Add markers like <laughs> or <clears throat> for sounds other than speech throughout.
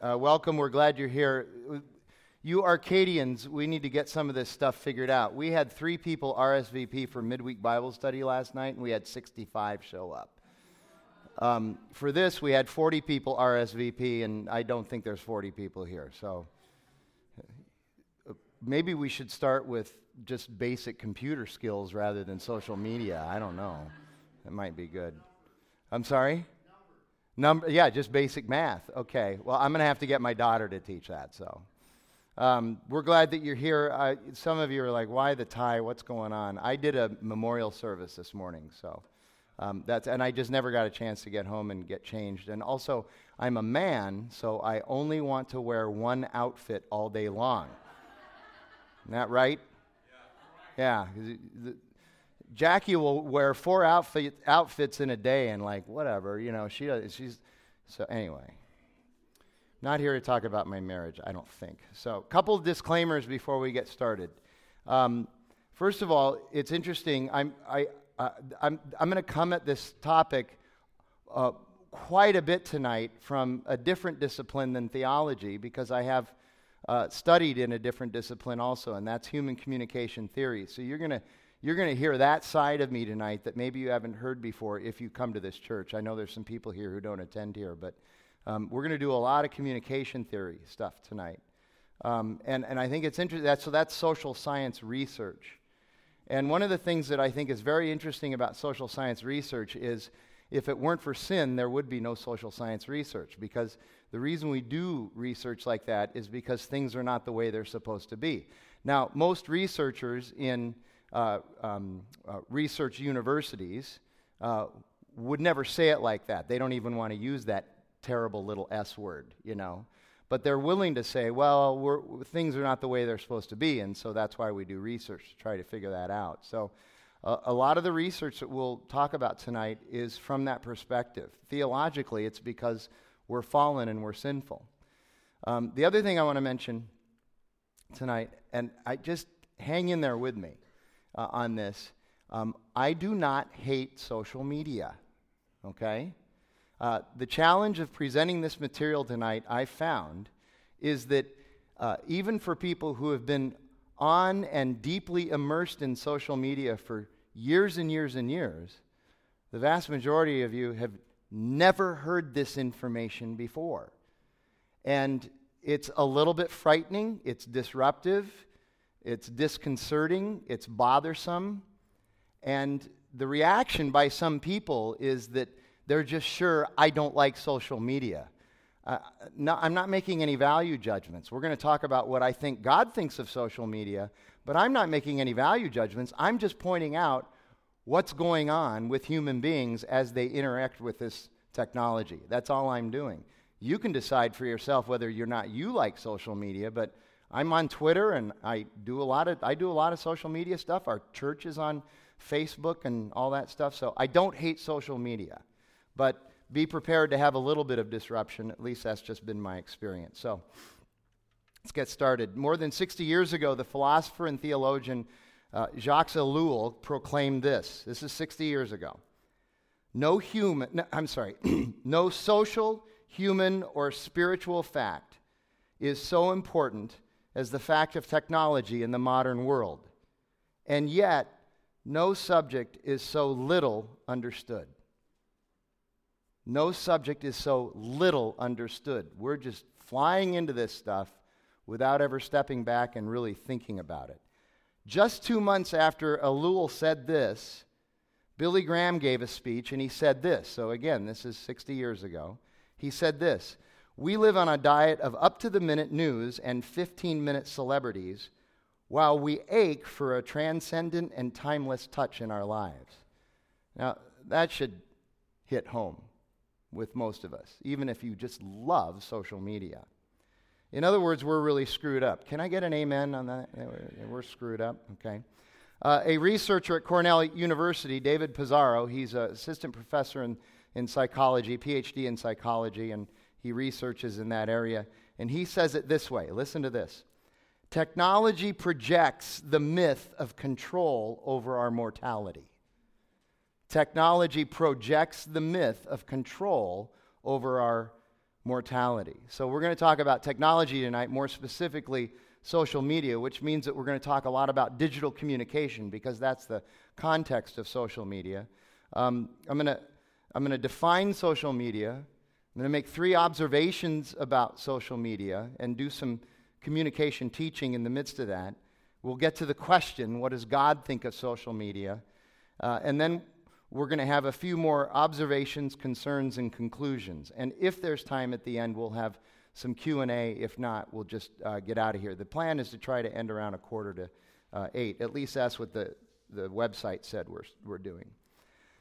Uh, welcome. We're glad you're here. You Arcadians, we need to get some of this stuff figured out. We had three people RSVP for midweek Bible study last night, and we had 65 show up. Um, for this, we had 40 people RSVP, and I don't think there's 40 people here. So uh, maybe we should start with just basic computer skills rather than social media. I don't know. That might be good. I'm sorry? Number, yeah, just basic math. Okay. Well, I'm going to have to get my daughter to teach that. So, um, we're glad that you're here. Uh, some of you are like, "Why the tie? What's going on?" I did a memorial service this morning, so um, that's and I just never got a chance to get home and get changed. And also, I'm a man, so I only want to wear one outfit all day long. Isn't that right? Yeah. Jackie will wear four outfit, outfits in a day and like whatever, you know, she does, she's so anyway. Not here to talk about my marriage, I don't think. So, couple of disclaimers before we get started. Um, first of all, it's interesting. I'm, I, uh, I'm, I'm going to come at this topic uh, quite a bit tonight from a different discipline than theology because I have uh, studied in a different discipline also, and that's human communication theory. So, you're going to you're going to hear that side of me tonight that maybe you haven't heard before if you come to this church. I know there's some people here who don't attend here, but um, we're going to do a lot of communication theory stuff tonight. Um, and, and I think it's interesting. That, so that's social science research. And one of the things that I think is very interesting about social science research is if it weren't for sin, there would be no social science research. Because the reason we do research like that is because things are not the way they're supposed to be. Now, most researchers in uh, um, uh, research universities uh, would never say it like that. They don't even want to use that terrible little S word, you know. But they're willing to say, well, things are not the way they're supposed to be, and so that's why we do research to try to figure that out. So, a lot of the research that we'll talk about tonight is from that perspective. Theologically, it's because we're fallen and we're sinful. Um, the other thing I want to mention tonight, and I just hang in there with me uh, on this. Um, I do not hate social media, okay? Uh, the challenge of presenting this material tonight, I found, is that uh, even for people who have been on and deeply immersed in social media for years and years and years, the vast majority of you have never heard this information before. And it's a little bit frightening, it's disruptive, it's disconcerting, it's bothersome, and the reaction by some people is that they're just sure I don't like social media. Uh, no, I'm not making any value judgments. We're going to talk about what I think God thinks of social media, but I'm not making any value judgments. I'm just pointing out what's going on with human beings as they interact with this technology. That's all I'm doing. You can decide for yourself whether you're not you like social media, but I'm on Twitter and I do a lot of I do a lot of social media stuff. Our church is on Facebook and all that stuff. So I don't hate social media. But be prepared to have a little bit of disruption. At least that's just been my experience. So let's get started. More than 60 years ago, the philosopher and theologian uh, Jacques Ellul proclaimed this. This is 60 years ago. No human, no, I'm sorry, <clears throat> no social, human, or spiritual fact is so important as the fact of technology in the modern world. And yet, no subject is so little understood. No subject is so little understood. We're just flying into this stuff without ever stepping back and really thinking about it. Just two months after Ellul said this, Billy Graham gave a speech and he said this. So, again, this is 60 years ago. He said this we live on a diet of up to the minute news and 15 minute celebrities while we ache for a transcendent and timeless touch in our lives. Now, that should hit home with most of us, even if you just love social media. In other words, we're really screwed up. Can I get an amen on that? We're screwed up, okay. Uh, a researcher at Cornell University, David Pizarro, he's an assistant professor in, in psychology, PhD in psychology, and he researches in that area. And he says it this way listen to this technology projects the myth of control over our mortality. Technology projects the myth of control over our mortality. So, we're going to talk about technology tonight, more specifically, social media, which means that we're going to talk a lot about digital communication because that's the context of social media. Um, I'm going to I'm going to define social media. I'm going to make three observations about social media and do some communication teaching in the midst of that. We'll get to the question what does God think of social media? Uh, and then we're going to have a few more observations, concerns, and conclusions. And if there's time at the end, we'll have some Q&A. If not, we'll just uh, get out of here. The plan is to try to end around a quarter to uh, 8. At least that's what the, the website said we're, we're doing.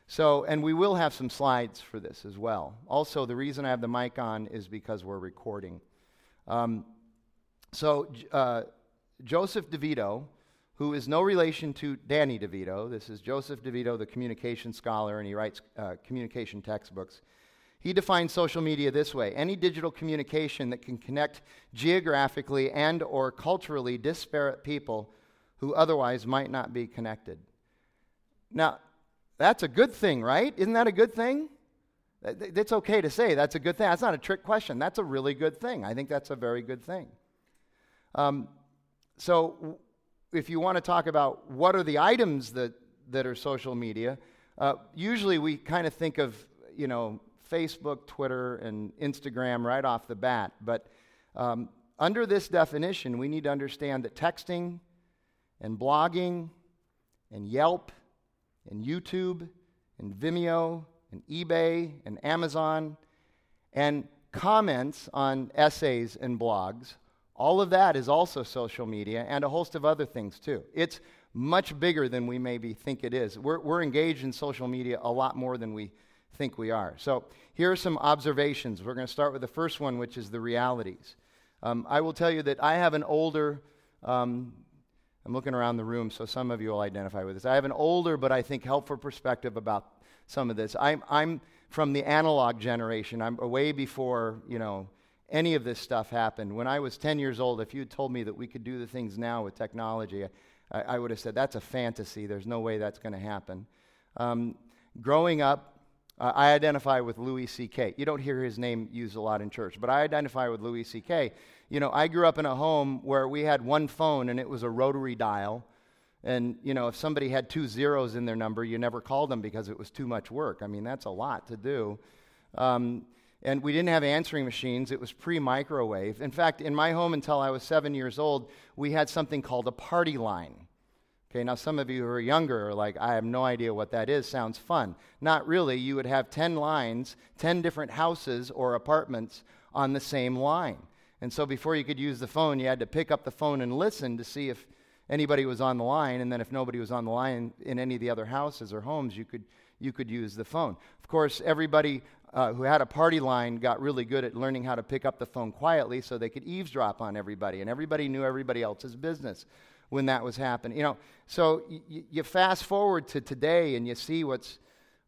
So, and we will have some slides for this as well. Also, the reason I have the mic on is because we're recording. Um, so, uh, Joseph DeVito, who is no relation to Danny DeVito, this is Joseph DeVito, the communication scholar, and he writes uh, communication textbooks. He defines social media this way any digital communication that can connect geographically and or culturally disparate people who otherwise might not be connected. Now, that's a good thing, right? Isn't that a good thing? It's okay to say that's a good thing. That's not a trick question. That's a really good thing. I think that's a very good thing. Um, so, if you want to talk about what are the items that, that are social media, uh, usually we kind of think of, you know, Facebook, Twitter, and Instagram right off the bat. But um, under this definition, we need to understand that texting and blogging and Yelp and YouTube and Vimeo and eBay and Amazon and comments on essays and blogs, all of that is also social media and a host of other things too. It's much bigger than we maybe think it is. We're, we're engaged in social media a lot more than we think we are. So here are some observations. We're going to start with the first one, which is the realities. Um, I will tell you that I have an older um, I'm looking around the room, so some of you will identify with this. I have an older, but I think helpful perspective about some of this. I'm, I'm from the analog generation. I'm way before, you know, any of this stuff happened. When I was 10 years old, if you had told me that we could do the things now with technology, I, I would have said, that's a fantasy. There's no way that's going to happen. Um, growing up, uh, I identify with Louis C.K. You don't hear his name used a lot in church, but I identify with Louis C.K you know, I grew up in a home where we had one phone and it was a rotary dial. And, you know, if somebody had two zeros in their number, you never called them because it was too much work. I mean, that's a lot to do. Um, and we didn't have answering machines. It was pre microwave. In fact, in my home until I was seven years old, we had something called a party line. Okay, now some of you who are younger are like, I have no idea what that is. Sounds fun. Not really. You would have 10 lines, 10 different houses or apartments on the same line. And so before you could use the phone, you had to pick up the phone and listen to see if anybody was on the line. And then if nobody was on the line in any of the other houses or homes, you could, you could use the phone. Of course, everybody uh, who had a party line got really good at learning how to pick up the phone quietly so they could eavesdrop on everybody. And everybody knew everybody else's business when that was happening. You know, so y- you fast forward to today and you see what's,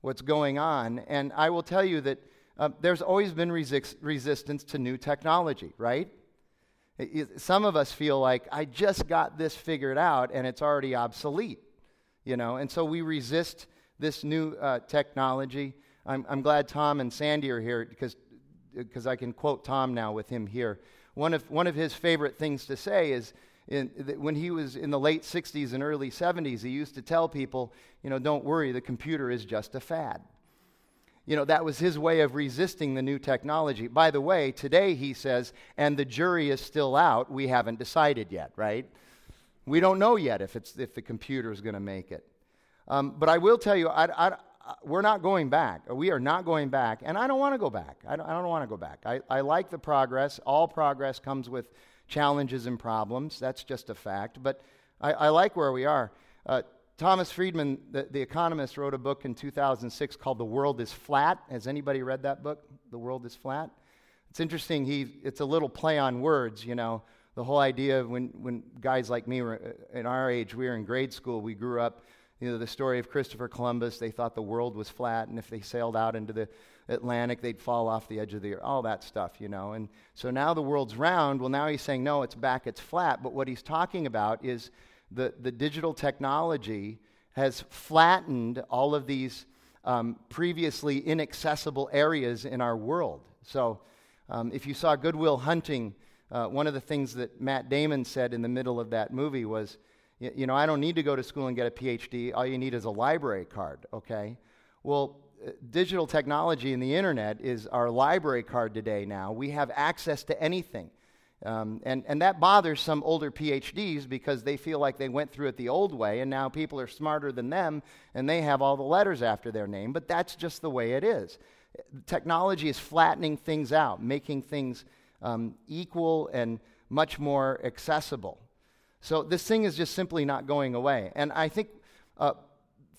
what's going on. And I will tell you that uh, there's always been resist- resistance to new technology, right? It, it, some of us feel like, I just got this figured out and it's already obsolete, you know, and so we resist this new uh, technology. I'm, I'm glad Tom and Sandy are here because because I can quote Tom now with him here. One of, one of his favorite things to say is in, when he was in the late 60s and early 70s, he used to tell people, you know, don't worry, the computer is just a fad you know, that was his way of resisting the new technology. By the way, today he says, and the jury is still out. We haven't decided yet, right? We don't know yet if, it's, if the computer is going to make it. Um, but I will tell you, I, I, we're not going back. We are not going back, and I don't want to go back. I don't, I don't want to go back. I, I like the progress. All progress comes with challenges and problems. That's just a fact. But I, I like where we are. Uh, Thomas Friedman, the, the, economist, wrote a book in 2006 called The World is Flat. Has anybody read that book, The World is Flat? It's interesting. He, it's a little play on words, you know. The whole idea of when, when guys like me were uh, in our age, we were in grade school, we grew up, you know, the story of Christopher Columbus, they thought the world was flat, and if they sailed out into the Atlantic, they'd fall off the edge of the earth, all that stuff, you know. And so now the world's round. Well, now he's saying, no, it's back, it's flat. But what he's talking about is the, the digital technology has flattened all of these um, previously inaccessible areas in our world. So Um, if you saw Good Will Hunting, uh, one of the things that Matt Damon said in the middle of that movie was, you know, I don't need to go to school and get a PhD. All you need is a library card, okay? Well, uh, digital technology and the internet is our library card today now. We have access to anything. Um, and, and that bothers some older PhDs because they feel like they went through it the old way and now people are smarter than them and they have all the letters after their name. But that's just the way it is. Technology is flattening things out, making things um, equal and much more accessible. So this thing is just simply not going away. And I think uh,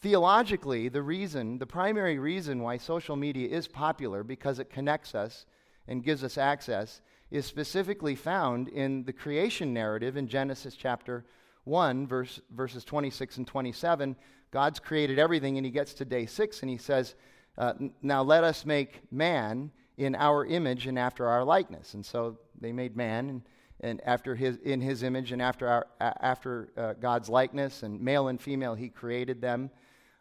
theologically, the reason, the primary reason why social media is popular because it connects us and gives us access is specifically found in the creation narrative in Genesis chapter 1, verse, verses 26 and 27. God's created everything, and he gets to day 6, and he says, uh, Now let us make man in our image and after our likeness. And so they made man and, and after his, in his image and after, our, after uh, God's likeness, and male and female, he created them.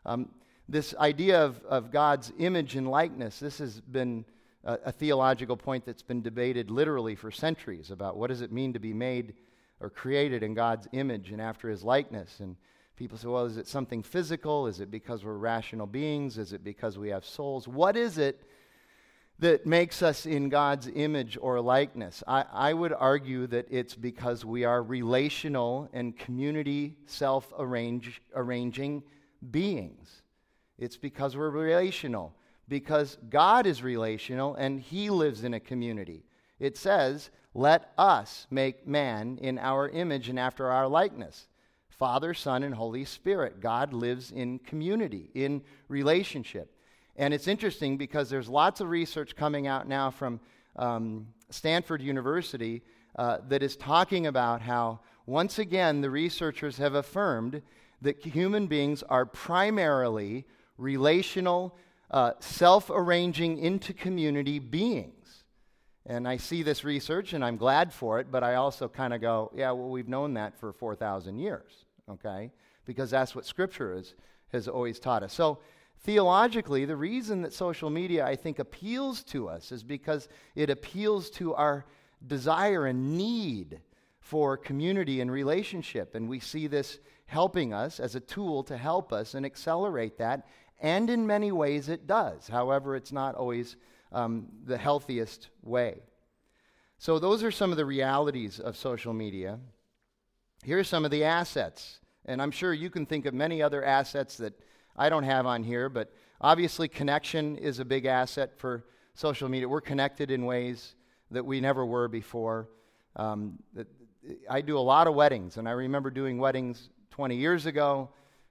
Um, this idea of, of God's image and likeness, this has been a, a, theological point that's been debated literally for centuries about what does it mean to be made or created in God's image and after his likeness. And people say, well, is it something physical? Is it because we're rational beings? Is it because we have souls? What is it that makes us in God's image or likeness? I, I would argue that it's because we are relational and community self arranging beings. It's because we're relational because God is relational and he lives in a community. It says, Let us make man in our image and after our likeness. Father, Son, and Holy Spirit. God lives in community, in relationship. And it's interesting because there's lots of research coming out now from um, Stanford University uh, that is talking about how, once again, the researchers have affirmed that human beings are primarily relational uh, self arranging into community beings. And I see this research and I'm glad for it, but I also kind of go, yeah, well, we've known that for 4,000 years, okay? Because that's what Scripture is, has always taught us. So, theologically, the reason that social media, I think, appeals to us is because it appeals to our desire and need for community and relationship. And we see this helping us as a tool to help us and accelerate that and in many ways it does. However, it's not always um, the healthiest way. So, those are some of the realities of social media. Here are some of the assets. And I'm sure you can think of many other assets that I don't have on here, but obviously, connection is a big asset for social media. We're connected in ways that we never were before. Um, I do a lot of weddings, and I remember doing weddings 20 years ago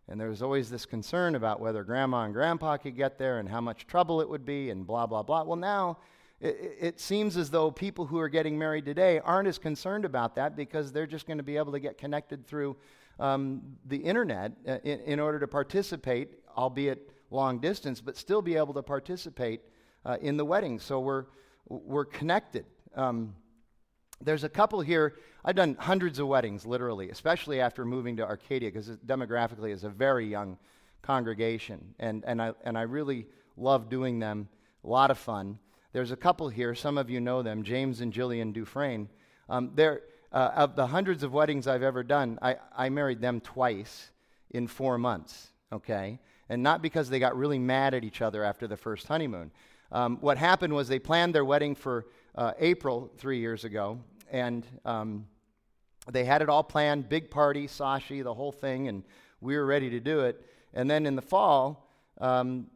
and there was always this concern about whether grandma and grandpa could get there and how much trouble it would be and blah, blah, blah. Well, now it, seems as though people who are getting married today aren't as concerned about that because they're just going to be able to get connected through um, the internet uh, in, in, order to participate, albeit long distance, but still be able to participate uh, in the wedding. So we're, we're connected. Um, there's a couple here. I've done hundreds of weddings, literally, especially after moving to Arcadia, because demographically is a very young congregation, and, and, I, and I really love doing them. A lot of fun. There's a couple here. Some of you know them, James and Jillian Dufresne. Um, they're, uh, of the hundreds of weddings I've ever done, I, I married them twice in four months, okay? And not because they got really mad at each other after the first honeymoon. Um, what happened was they planned their wedding for uh, April three years ago, and um, they had it all planned big party, Sashi, the whole thing, and we were ready to do it. And then in the fall, um,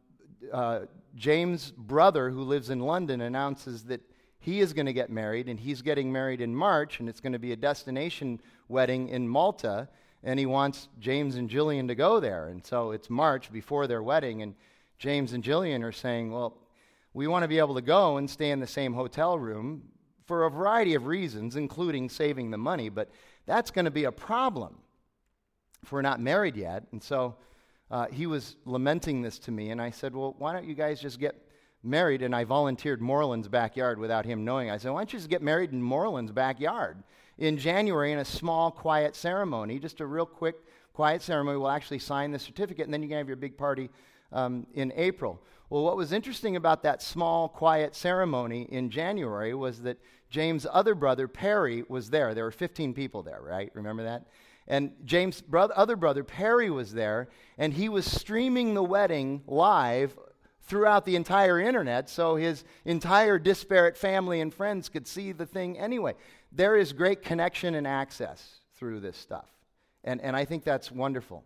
uh, James' brother, who lives in London, announces that he is going to get married, and he's getting married in March, and it's going to be a destination wedding in Malta, and he wants James and Jillian to go there. And so it's March before their wedding, and James and Jillian are saying, Well, we want to be able to go and stay in the same hotel room for a variety of reasons, including saving the money, but that's going to be a problem if we're not married yet. And so uh, he was lamenting this to me, and I said, Well, why don't you guys just get married? And I volunteered Moreland's backyard without him knowing. I said, Why don't you just get married in Moreland's backyard in January in a small, quiet ceremony, just a real quick, quiet ceremony. We'll actually sign the certificate, and then you can have your big party um, in April. Well, what was interesting about that small, quiet ceremony in January was that James' other brother, Perry, was there. There were 15 people there, right? Remember that? And James' brother, other brother, Perry, was there, and he was streaming the wedding live throughout the entire internet so his entire disparate family and friends could see the thing anyway. There is great connection and access through this stuff. And, and I think that's wonderful.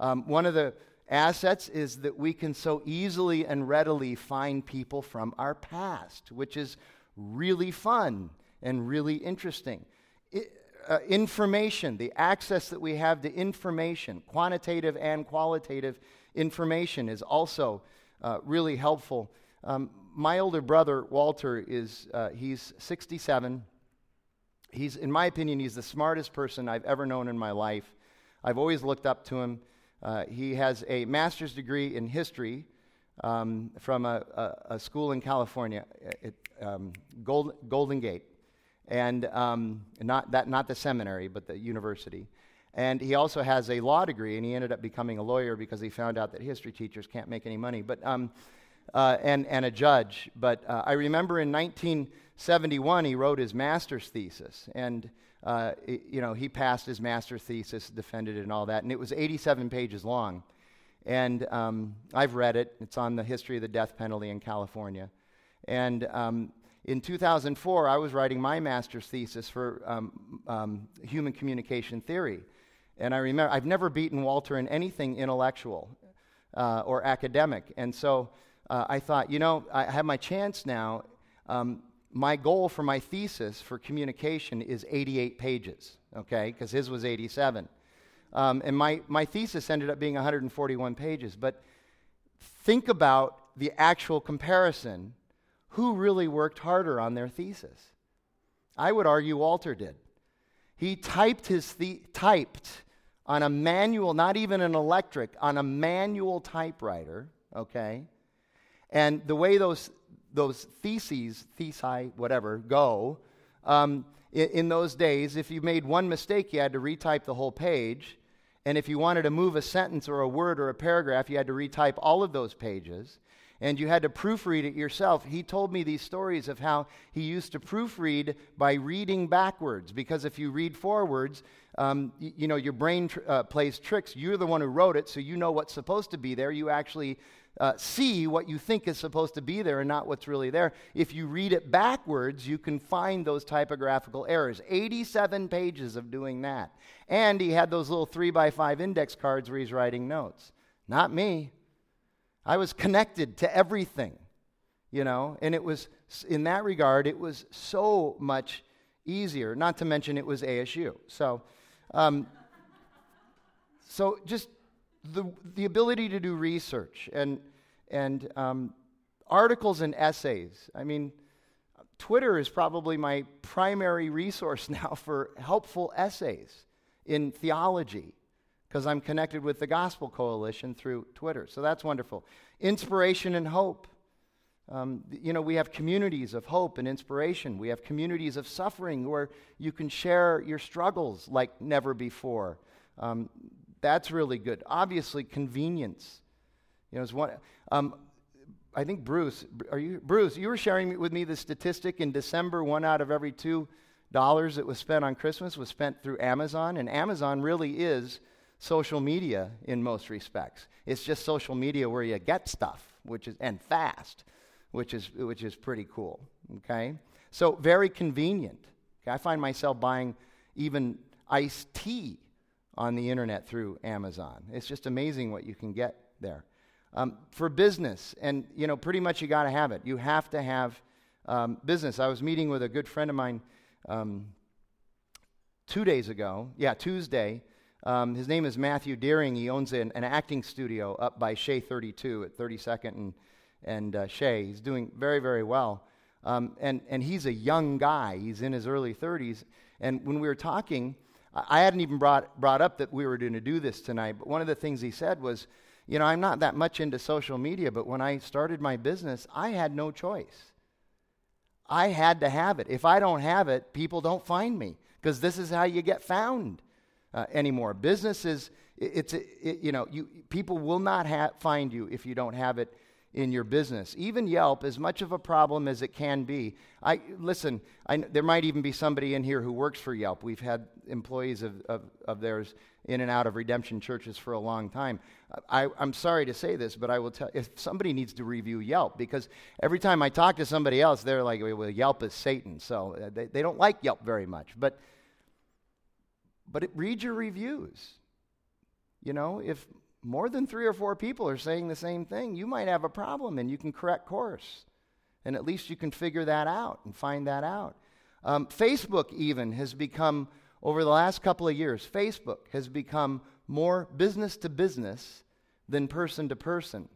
Um, one of the assets is that we can so easily and readily find people from our past, which is really fun and really interesting. It, uh, information, the access that we have to information, quantitative and qualitative information, is also uh, really helpful. Um, my older brother, Walter, is uh, he's 67. He's, in my opinion, he's the smartest person I've ever known in my life. I've always looked up to him. Uh, he has a master's degree in history um, from a, a, a, school in California, at, um, Gold, Golden Gate, and um, not, that, not the seminary, but the university. And he also has a law degree, and he ended up becoming a lawyer because he found out that history teachers can't make any money, but, um, uh, and, and a judge. But uh, I remember in 1971, he wrote his master's thesis, and uh, you know, he passed his master's thesis, defended it, and all that, and it was 87 pages long. And um, I've read it. It's on the history of the death penalty in California. And um, in 2004, I was writing my master's thesis for um, um human communication theory. And I remember, I've never beaten Walter in anything intellectual uh, or academic. And so uh, I thought, you know, I have my chance now. Um, my goal for my thesis for communication is 88 pages, okay, because his was 87. Um, and my, my thesis ended up being 141 pages. But think about the actual comparison. Who really worked harder on their thesis? I would argue Walter did. He typed his the- typed on a manual, not even an electric, on a manual typewriter, okay? And the way those, those theses, thesi, whatever, go, um, in, in those days, if you made one mistake, you had to retype the whole page. And if you wanted to move a sentence or a word or a paragraph, you had to retype all of those pages and you had to proofread it yourself. He told me these stories of how he used to proofread by reading backwards, because if you read forwards, um, you, you, know, your brain tr- uh, plays tricks. You're the one who wrote it, so you know what's supposed to be there. You actually uh, see what you think is supposed to be there and not what's really there. If you read it backwards, you can find those typographical errors. 87 pages of doing that. And he had those little three by five index cards where he's writing notes. Not me. I was connected to everything, you know, and it was, in that regard, it was so much easier, not to mention it was ASU. So, um, <laughs> so just the, the ability to do research and, and um, articles and essays. I mean, Twitter is probably my primary resource <laughs> now for helpful essays in theology because I'm connected with the Gospel Coalition through Twitter. So that's wonderful. Inspiration and hope. Um, you know, we have communities of hope and inspiration. We have communities of suffering where you can share your struggles like never before. Um, that's really good. Obviously, convenience. You know, one. Um, I think Bruce, are you Bruce? You were sharing with me the statistic in December. One out of every two dollars that was spent on Christmas was spent through Amazon, and Amazon really is social media in most respects. It's just social media where you get stuff, which is and fast, which is which is pretty cool. Okay, so very convenient. Okay? I find myself buying even iced tea on the internet through Amazon. It's just amazing what you can get there. Um, for business, and you know, pretty much you got to have it. You have to have um, business. I was meeting with a good friend of mine um, two days ago. Yeah, Tuesday um, his name is Matthew Deering. He owns an, an, acting studio up by Shea 32 at 32nd and, and uh, Shea. He's doing very, very well. Um, and, and he's a young guy. He's in his early 30s. And when we were talking, I hadn't even brought, brought up that we were going to do this tonight, but one of the things he said was, You know, I'm not that much into social media, but when I started my business, I had no choice. I had to have it. If I don't have it, people don't find me because this is how you get found. uh, anymore. Business is, it, it's, it, you know, you, people will not ha- find you if you don't have it in your business. Even Yelp, as much of a problem as it can be, I listen. I, there might even be somebody in here who works for Yelp. We've had employees of, of, of theirs in and out of redemption churches for a long time. I, am sorry to say this, but I will tell if somebody needs to review Yelp because every time I talk to somebody else, they're like, well, Yelp is Satan. So uh, they, they don't like Yelp very much. But, but it, read your reviews. You know, if more than three or four people are saying the same thing, you might have a problem and you can correct course. And at least you can figure that out and find that out. Um, Facebook, even, has become, over the last couple of years, Facebook has become more business to business than person to person,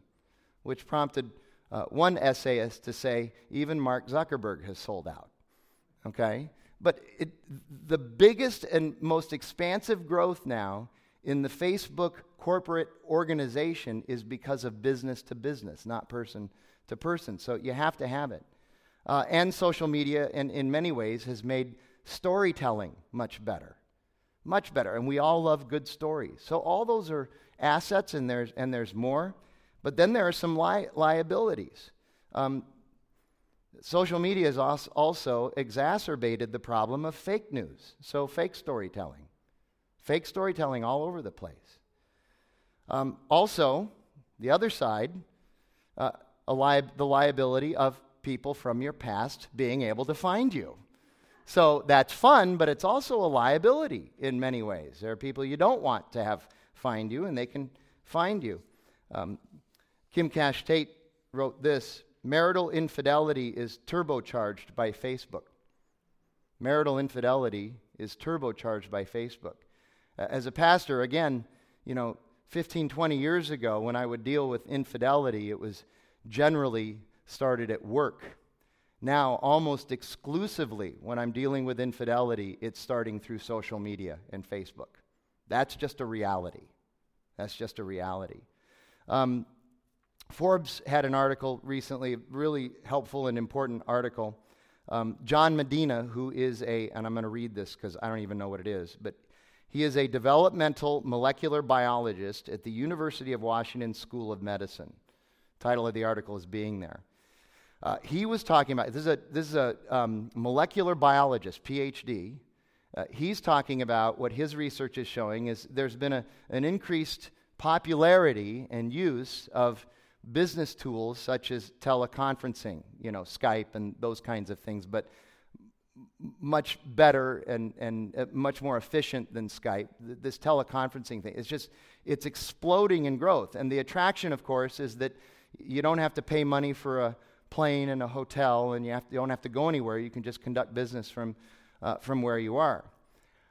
which prompted uh, one essayist to say, even Mark Zuckerberg has sold out. Okay? But it, the biggest and most expansive growth now in the Facebook corporate organization is because of business to business, not person to person. So you have to have it. Uh, and social media, in, in many ways, has made storytelling much better. Much better. And we all love good stories. So all those are assets, and there's, and there's more. But then there are some li- liabilities. Um, social media has also exacerbated the problem of fake news. So, fake storytelling. Fake storytelling all over the place. Um, also, the other side, uh, li- the liability of people from your past being able to find you. So that's fun, but it's also a liability in many ways. There are people you don't want to have find you, and they can find you. Um, Kim Cash Tate wrote this Marital infidelity is turbocharged by Facebook. Marital infidelity is turbocharged by Facebook. As a pastor, again, you know, 15, 20 years ago, when I would deal with infidelity, it was generally started at work. Now, almost exclusively, when I'm dealing with infidelity, it's starting through social media and Facebook. That's just a reality. That's just a reality. Um, Forbes had an article recently, really helpful and important article. Um, John Medina, who is a, and I'm going to read this because I don't even know what it is, but he is a developmental molecular biologist at the University of Washington School of Medicine. Title of the article is Being There. Uh, he was talking about this is a, this is a um, molecular biologist, PhD. Uh, he's talking about what his research is showing is there's been a, an increased popularity and use of business tools such as teleconferencing, you know, Skype and those kinds of things, but much better and, and uh, much more efficient than Skype. This teleconferencing thing, it's just, it's exploding in growth. And the attraction, of course, is that you don't have to pay money for a plane and a hotel, and you, have to, you don't have to go anywhere. You can just conduct business from, uh, from where you are.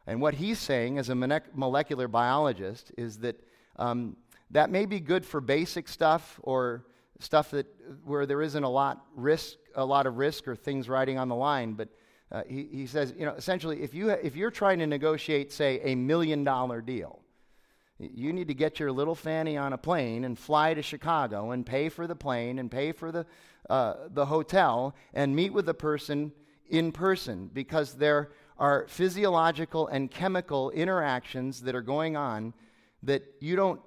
And what he's saying as a molecular biologist is that um, that may be good for basic stuff or stuff that where there isn't a lot risk, a lot of risk or things riding on the line, but uh, he, he says, you know, essentially, if, you, if you're trying to negotiate, say, a million dollar deal, you need to get your little fanny on a plane and fly to Chicago and pay for the plane and pay for the, uh, the hotel and meet with the person in person because there are physiological and chemical interactions that are going on that you don't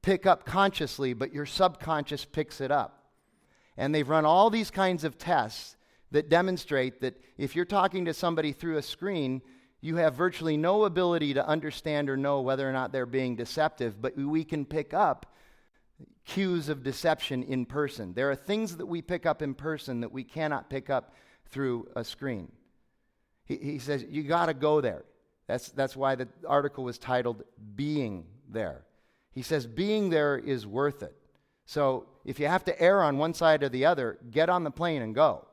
pick up consciously, but your subconscious picks it up. And they've run all these kinds of tests that demonstrate that if you're talking to somebody through a screen, you have virtually no ability to understand or know whether or not they're being deceptive, but we can pick up cues of deception in person. There are things that we pick up in person that we cannot pick up through a screen. He, he says, You got to go there. That's, that's why the article was titled Being There. He says, Being there is worth it. So if you have to err on one side or the other, get on the plane and go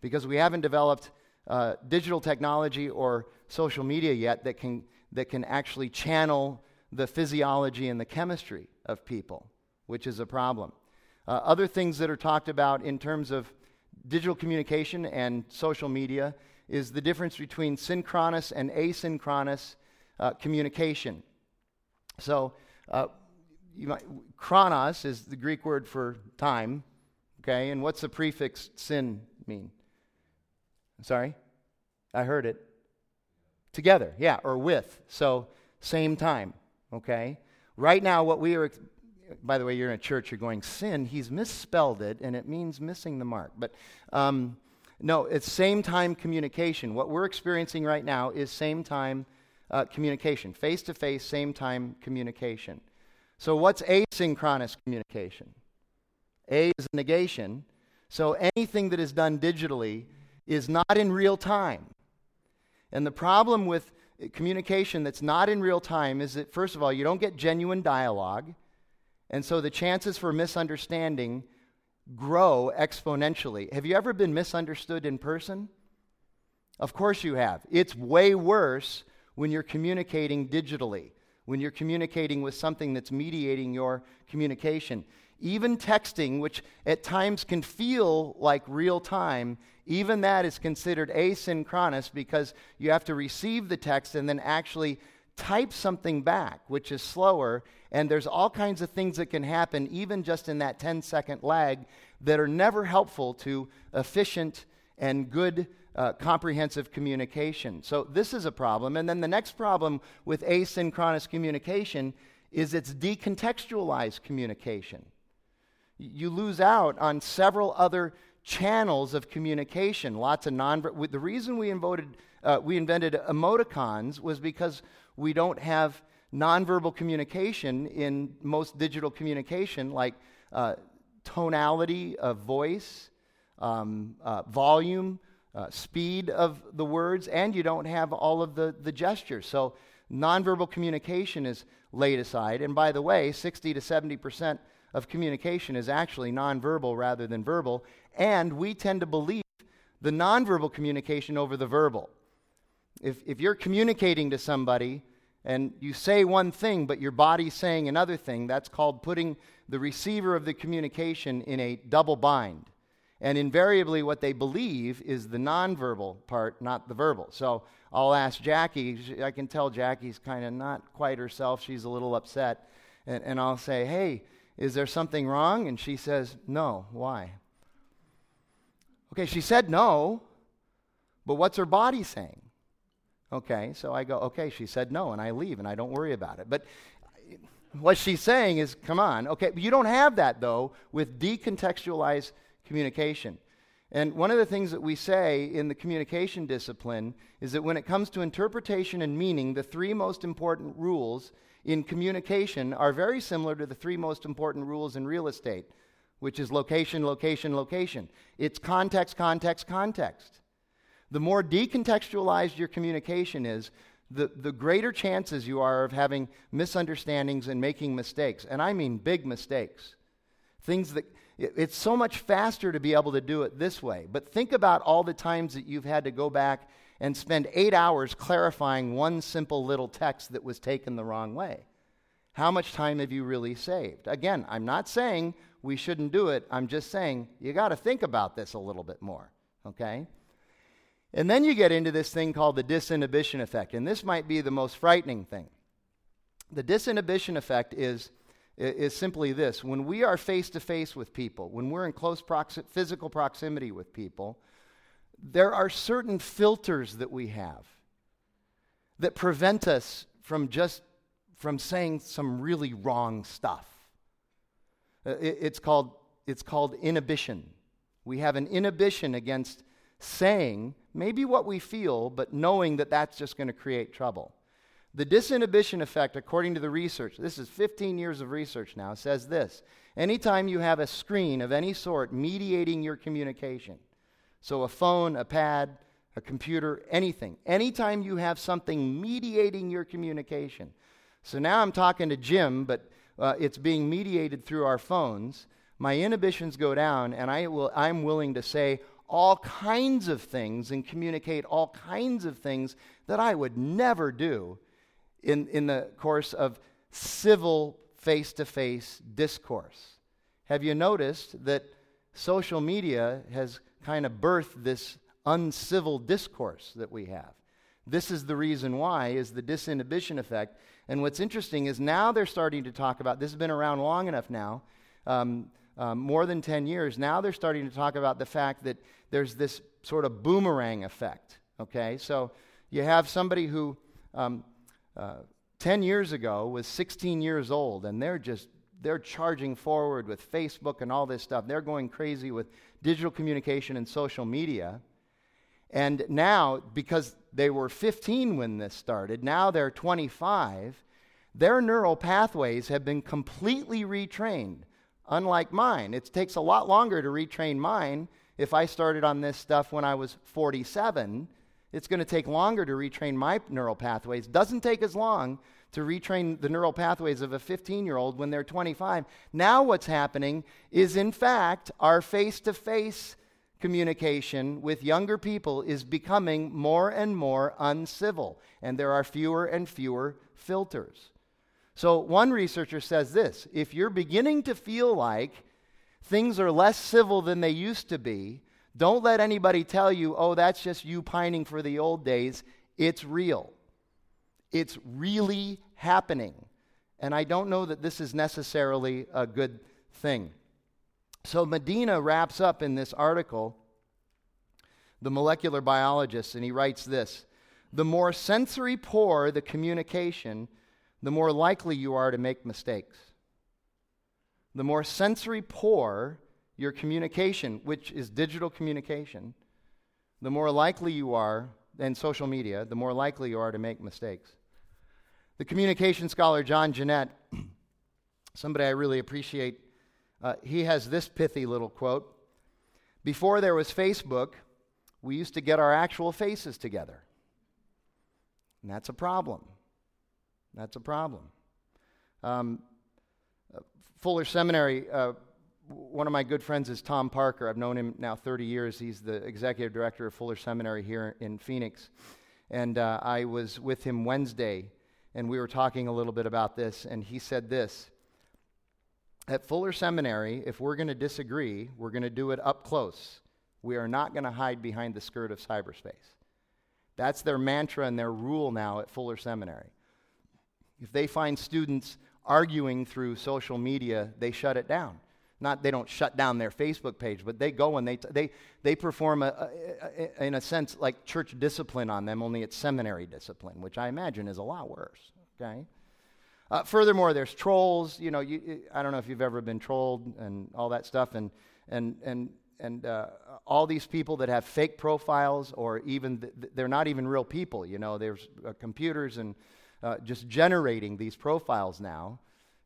because we haven't developed uh, digital technology or social media yet that can, that can actually channel the physiology and the chemistry of people, which is a problem. Uh, other things that are talked about in terms of digital communication and social media is the difference between synchronous and asynchronous uh, communication. So, uh, might, chronos is the Greek word for time, okay? And what's the prefix syn mean? Sorry? I heard it. Together, yeah, or with. So same time, okay? Right now, what we are, by the way, you're in a church, you're going, sin, he's misspelled it, and it means missing the mark. But um, no, it's same time communication. What we're experiencing right now is same time uh, communication, face to face, same time communication. So, what's asynchronous communication? A is negation. So, anything that is done digitally is not in real time. And the problem with communication that's not in real time is that, first of all, you don't get genuine dialogue. And so the chances for misunderstanding grow exponentially. Have you ever been misunderstood in person? Of course you have. It's way worse when you're communicating digitally, when you're communicating with something that's mediating your communication. Even texting, which at times can feel like real time, even that is considered asynchronous because you have to receive the text and then actually type something back, which is slower. And there's all kinds of things that can happen, even just in that 10 second lag, that are never helpful to efficient and good uh, comprehensive communication. So, this is a problem. And then the next problem with asynchronous communication is it's decontextualized communication. You lose out on several other channels of communication, lots of non. The reason we, invented, uh, we invented emoticons was because we don't have nonverbal communication in most digital communication, like uh, tonality of voice, um, uh, volume, uh, speed of the words, and you don't have all of the, the gestures. So nonverbal communication is laid aside. And by the way, 60 to 70 percent of communication is actually nonverbal rather than verbal, and we tend to believe the nonverbal communication over the verbal. If, if you're communicating to somebody and you say one thing, but your body's saying another thing, that's called putting the receiver of the communication in a double bind. And invariably, what they believe is the nonverbal part, not the verbal. So I'll ask Jackie. I can tell Jackie's kind of not quite herself. She's a little upset. And, and I'll say, hey, is there something wrong? And she says, no. Why? Okay, she said no, but what's her body saying? Okay, so I go, okay, she said no, and I leave and I don't worry about it. But what she's saying is, come on. Okay, you don't have that, though, with decontextualized communication. And one of the things that we say in the communication discipline is that when it comes to interpretation and meaning, the three most important rules in communication are very similar to the three most important rules in real estate, which is location, location, location. It's context, context, context. The more decontextualized your communication is, the, the greater chances you are of having misunderstandings and making mistakes. And I mean big mistakes. Things that it's so much faster to be able to do it this way. But think about all the times that you've had to go back and spend eight hours clarifying one simple little text that was taken the wrong way. How much time have you really saved? Again, I'm not saying we shouldn't do it. I'm just saying you got to think about this a little bit more, okay? And then you get into this thing called the disinhibition effect. And this might be the most frightening thing. The disinhibition effect is is simply this when we are face to face with people, when we're in close physical proximity with people, there are certain filters that we have that prevent us from just from saying some really wrong stuff. Uh, it, it's, called, it's called inhibition. We have an inhibition against saying maybe what we feel, but knowing that that's just going to create trouble. The disinhibition effect, according to the research, this is 15 years of research now, says this anytime you have a screen of any sort mediating your communication, so a phone, a pad, a computer, anything, anytime you have something mediating your communication. So now I'm talking to Jim, but uh, it's being mediated through our phones. My inhibitions go down, and I will, I'm willing to say all kinds of things and communicate all kinds of things that I would never do in, in the course of civil face to face discourse. Have you noticed that social media has kind of birthed this uncivil discourse that we have? This is the reason why, is the disinhibition effect. And what's interesting is now they're starting to talk about this has been around long enough now, um, um, more than 10 years. Now they're starting to talk about the fact that there's this sort of boomerang effect. Okay? So you have somebody who um, uh, 10 years ago was 16 years old, and they're just they're charging forward with Facebook and all this stuff. They're going crazy with digital communication and social media. And now, because they were 15 when this started, now they're 25, their neural pathways have been completely retrained, unlike mine. It takes a lot longer to retrain mine. If I started on this stuff when I was 47, it's going to take longer to retrain my neural pathways. Doesn't take as long to retrain the neural pathways of a 15 year old when they're 25. Now, what's happening is, in fact, our face to face communication with younger people is becoming more and more uncivil, and there are fewer and fewer filters. So, one researcher says this if you're beginning to feel like things are less civil than they used to be, don't let anybody tell you, oh, that's just you pining for the old days. It's real. It's really happening. And I don't know that this is necessarily a good thing. So Medina wraps up in this article, the molecular biologist, and he writes this The more sensory poor the communication, the more likely you are to make mistakes. The more sensory poor your communication, which is digital communication, the more likely you are, and social media, the more likely you are to make mistakes. The communication scholar John Jeanette, <clears throat> somebody I really appreciate, uh, he has this pithy little quote Before there was Facebook, we used to get our actual faces together. And that's a problem. That's a problem. Um, uh, Fuller Seminary, uh, one of my good friends is Tom Parker. I've known him now 30 years. He's the executive director of Fuller Seminary here in Phoenix. And uh, I was with him Wednesday and we were talking a little bit about this, and he said this At Fuller Seminary, if we're going to disagree, we're going to do it up close. We are not going to hide behind the skirt of cyberspace. That's their mantra and their rule now at Fuller Seminary. If they find students arguing through social media, they shut it down. Not they don't shut down their Facebook page, but they go and they, t- they, they perform, a, a, a, in a sense, like church discipline on them, only it's seminary discipline, which I imagine is a lot worse. Okay? Uh, furthermore, there's trolls. You know, you, I don't know if you've ever been trolled and all that stuff, and and and and uh, all these people that have fake profiles, or even th- they're not even real people. You know, there's uh, computers and uh, just generating these profiles now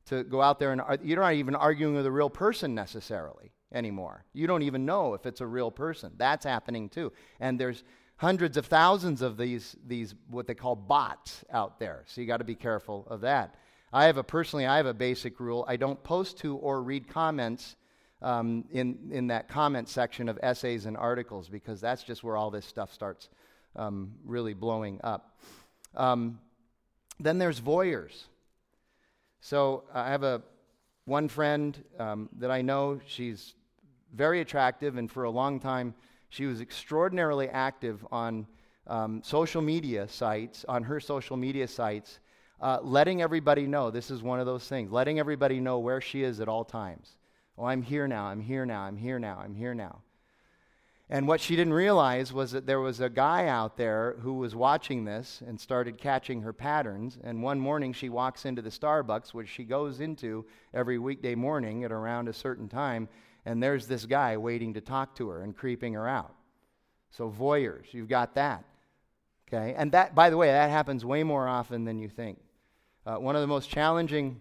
to go out there and you're not even arguing with a real person necessarily anymore. You don't even know if it's a real person. That's happening too. And there's hundreds of thousands of these, these what they call bots out there. So you got to be careful of that. I have a personally, I have a basic rule. I don't post to or read comments um, in, in that comment section of essays and articles because that's just where all this stuff starts um, really blowing up. Um, then there's voyeurs. So I have a one friend um, that I know. She's very attractive, and for a long time, she was extraordinarily active on um, social media sites, on her social media sites, uh, letting everybody know this is one of those things, letting everybody know where she is at all times. Oh, I'm here now, I'm here now, I'm here now, I'm here now. And what she didn't realize was that there was a guy out there who was watching this and started catching her patterns. And one morning she walks into the Starbucks, which she goes into every weekday morning at around a certain time, and there's this guy waiting to talk to her and creeping her out. So, voyeurs, you've got that. Okay? And that, by the way, that happens way more often than you think. Uh, one of the most challenging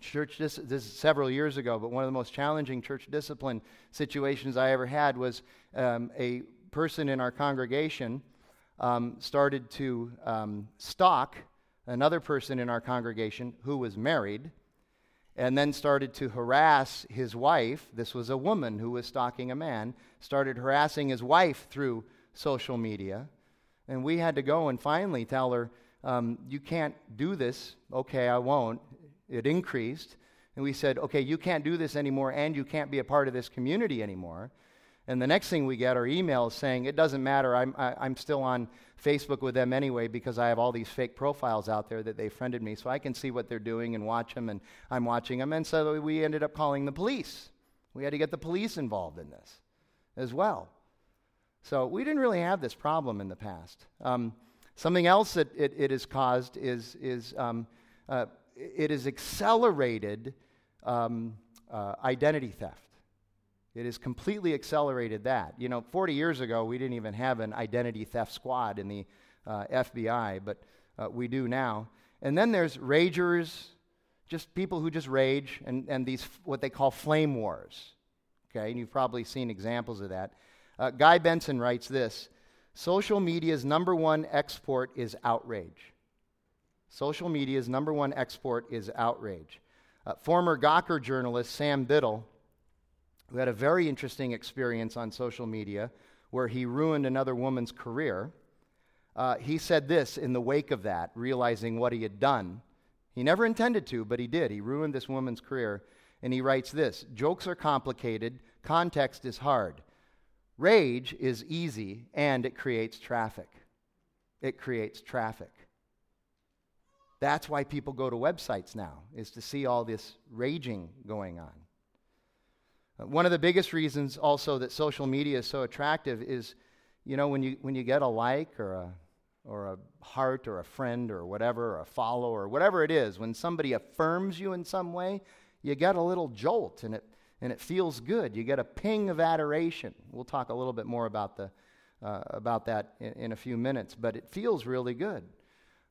church dis- this is several years ago but one of the most challenging church discipline situations i ever had was um, a person in our congregation um, started to um, stalk another person in our congregation who was married and then started to harass his wife. This was a woman who was stalking a man started harassing his wife through social media. And we had to go and finally tell her um, you can't do this. Okay i won't it increased. And we said, okay, you can't do this anymore and you can't be a part of this community anymore. And the next thing we get are emails saying, it doesn't matter, I'm, I, am i am still on Facebook with them anyway because I have all these fake profiles out there that they friended me so I can see what they're doing and watch them, and I'm watching them. And so we ended up calling the police. We had to get the police involved in this as well. So we didn't really have this problem in the past. Um, Something else that it, it has caused is, is um, uh, it has accelerated um, uh, identity theft. It has completely accelerated that. You know, 40 years ago, we didn't even have an identity theft squad in the uh, FBI, but uh, we do now. And then there's ragers, just people who just rage, and, and these, what they call flame wars. Okay, and you've probably seen examples of that. Uh, Guy Benson writes this Social media's number one export is outrage. Social media's number one export is outrage. Uh, former Gawker journalist Sam Biddle, who had a very interesting experience on social media where he ruined another woman's career, uh, he said this in the wake of that, realizing what he had done. He never intended to, but he did. He ruined this woman's career. And he writes this Jokes are complicated, context is hard. Rage is easy, and it creates traffic. It creates traffic. That's why people go to websites now, is to see all this raging going on. Uh, one of the biggest reasons also that social media is so attractive is, you know, when you, when you get a like or a, or a heart or a friend or whatever, or a follow or whatever it is, when somebody affirms you in some way, you get a little jolt and it, and it feels good. You get a ping of adoration. We'll talk a little bit more about, the, uh, about that in, in a few minutes, but it feels really good.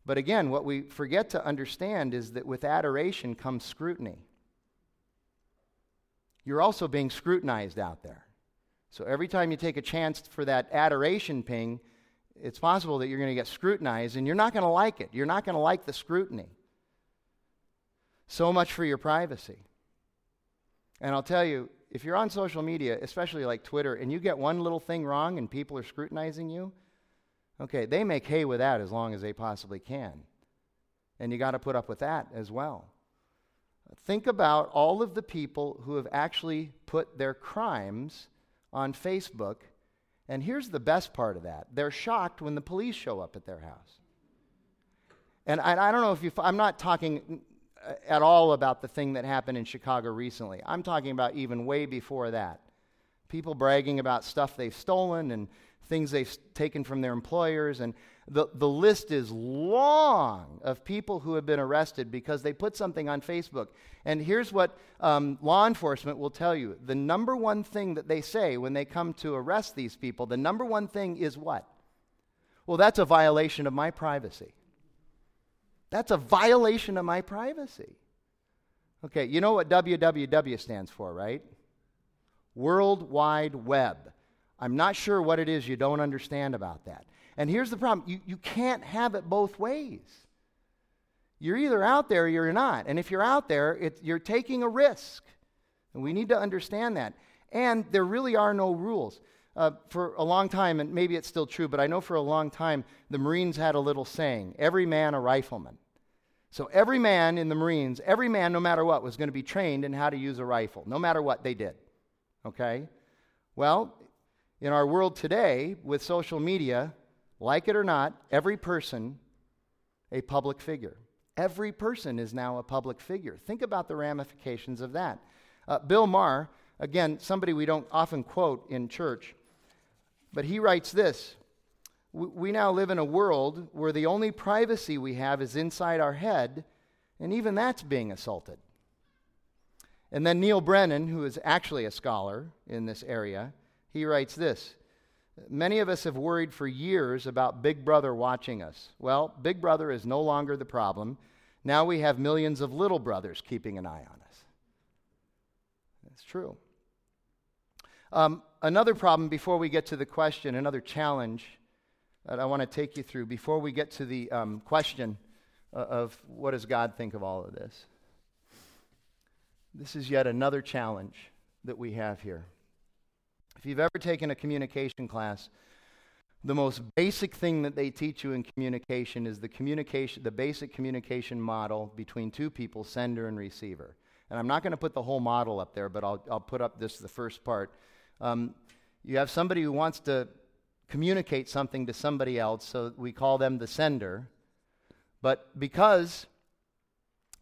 But again, what we forget to understand is that with adoration comes scrutiny. You're also being scrutinized out there. So every time you take a chance for that adoration ping, it's possible that you're going to get scrutinized and you're not going to like it. You're not going to like the scrutiny. So much for your privacy. And I'll tell you, if you're on social media, especially like Twitter, and you get one little thing wrong and people are scrutinizing you, Okay, they make hay with that as long as they possibly can. And you got to put up with that as well. Think about all of the people who have actually put their crimes on Facebook. And here's the best part of that they're shocked when the police show up at their house. And I, I don't know if you, I'm not talking uh, at all about the thing that happened in Chicago recently. I'm talking about even way before that. People bragging about stuff they've stolen and things they've taken from their employers. And the, the list is long of people who have been arrested because they put something on Facebook. And here's what um, law enforcement will tell you the number one thing that they say when they come to arrest these people, the number one thing is what? Well, that's a violation of my privacy. That's a violation of my privacy. Okay, you know what WWW stands for, right? World Wide Web. I'm not sure what it is you don't understand about that. And here's the problem you, you can't have it both ways. You're either out there or you're not. And if you're out there, it, you're taking a risk. And we need to understand that. And there really are no rules. Uh, for a long time, and maybe it's still true, but I know for a long time, the Marines had a little saying every man a rifleman. So every man in the Marines, every man, no matter what, was going to be trained in how to use a rifle, no matter what they did. Okay? Well, in our world today, with social media, like it or not, every person a public figure. Every person is now a public figure. Think about the ramifications of that. Uh, Bill Maher, again, somebody we don't often quote in church, but he writes this We now live in a world where the only privacy we have is inside our head, and even that's being assaulted. And then Neil Brennan, who is actually a scholar in this area, he writes this Many of us have worried for years about Big Brother watching us. Well, Big Brother is no longer the problem. Now we have millions of little brothers keeping an eye on us. That's true. Um, another problem before we get to the question, another challenge that I want to take you through before we get to the um, question of what does God think of all of this. This is yet another challenge that we have here. If you've ever taken a communication class, the most basic thing that they teach you in communication is the communication, the basic communication model between two people, sender and receiver. And I'm not going to put the whole model up there, but I'll, I'll put up this, the first part. Um, you have somebody who wants to communicate something to somebody else, so we call them the sender. But because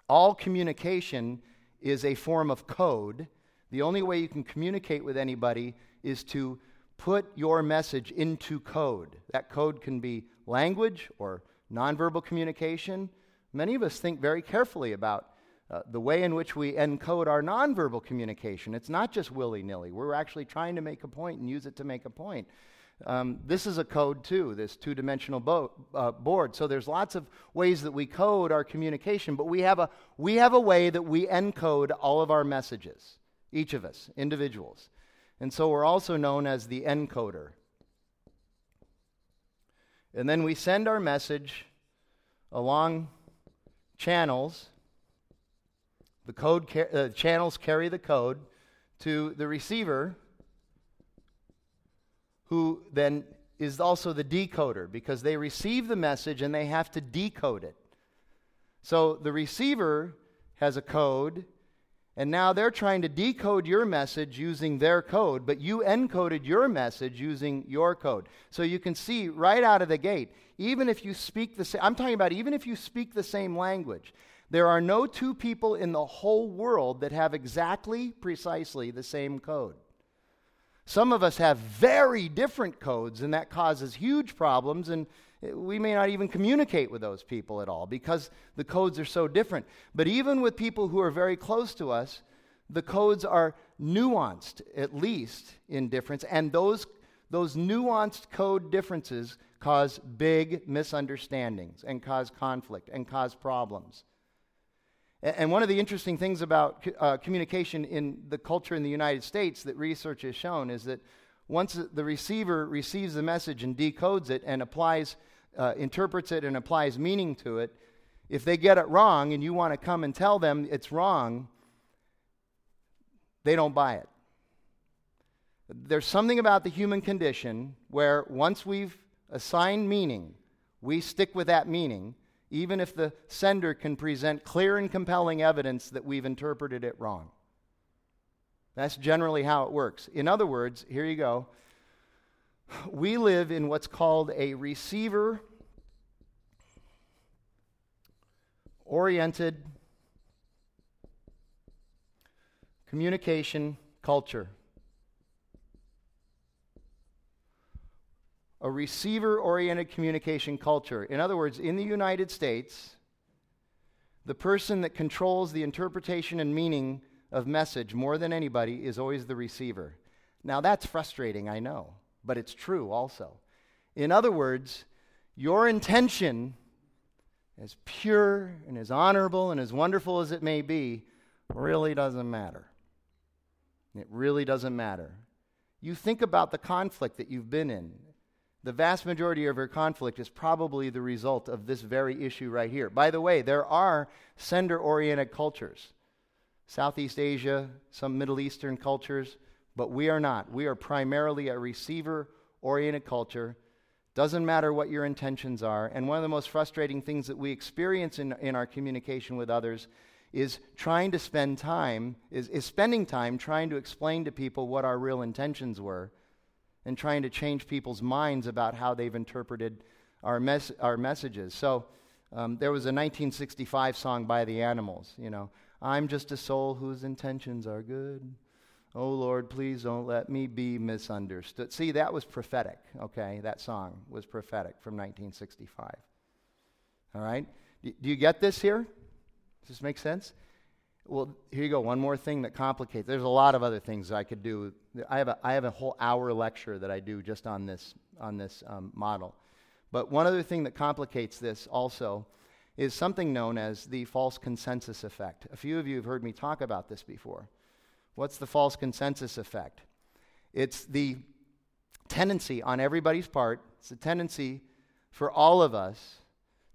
all communication is a form of code, the only way you can communicate with anybody is to put your message into code. That code can be language or nonverbal communication, many of us think very carefully about uh, the way in which we encode our nonverbal communication. It's not just willy nilly. We're actually trying to make a point and use it to make a point. Um, this is a code too, this two dimensional bo- uh, board. So there's lots of ways that we code our communication, but we have, a, we have a way that we encode all of our messages, each of us, individuals. And so we're also known as the encoder. And then we send our message along channels. The code uh, channels carry the code to the receiver who then is also the decoder because they receive the message and they have to decode it. So the receiver has a code, and now they're trying to decode your message using their code, but you encoded your message using your code. So you can see right out of the gate, even if you speak the same, I'm talking about even if you speak the same language, there are no two people in the whole world that have exactly, precisely the same code. Some of us have very different codes, and that causes huge problems, and we may not even communicate with those people at all because the codes are so different. But even with people who are very close to us, the codes are nuanced, at least in difference, and those, those nuanced code differences cause big misunderstandings and cause conflict and cause problems. And one of the interesting things about uh, communication in the culture in the United States that research has shown is that once the receiver receives the message and decodes it and applies, uh, interprets it and applies meaning to it, if they get it wrong and you want to come and tell them it's wrong, they don't buy it. There's something about the human condition where once we've assigned meaning, we stick with that meaning even if the sender can present clear and compelling evidence that we've interpreted it wrong. That's generally how it works. In other words, here you go. We live in what's called a receiver oriented communication culture. a receiver oriented communication culture. In other words, in the United States, the person that controls the interpretation and meaning of message more than anybody is always the receiver. Now, that's frustrating, I know, but it's true also. In other words, your intention, as pure and as honorable and as wonderful as it may be, really doesn't matter. It really doesn't matter. You think about the conflict that you've been in the vast majority of our conflict is probably the result of this very issue right here. By the way, there are sender oriented cultures, Southeast Asia, some Middle Eastern cultures, but we are not. We are primarily a receiver oriented culture. Doesn't matter what your intentions are. And one of the most frustrating things that we experience in, in our communication with others is trying to spend time, is, is spending time trying to explain to people what our real intentions were and trying to change people's minds about how they've interpreted our, mes- our messages. So um, there was a 1965 song by the Animals, you know, I'm just a soul whose intentions are good. Oh Lord, please don't let me be misunderstood. See, that was prophetic, okay? That song was prophetic from 1965. All right? Do you get this here? Does this make sense? Well, here you go. One more thing that complicates. There's a lot of other things I could do. I have a, I have a whole hour lecture that I do just on this, on this um, model. But one other thing that complicates this also is something known as the false consensus effect. A few of you have heard me talk about this before. What's the false consensus effect? It's the tendency on everybody's part, it's a tendency for all of us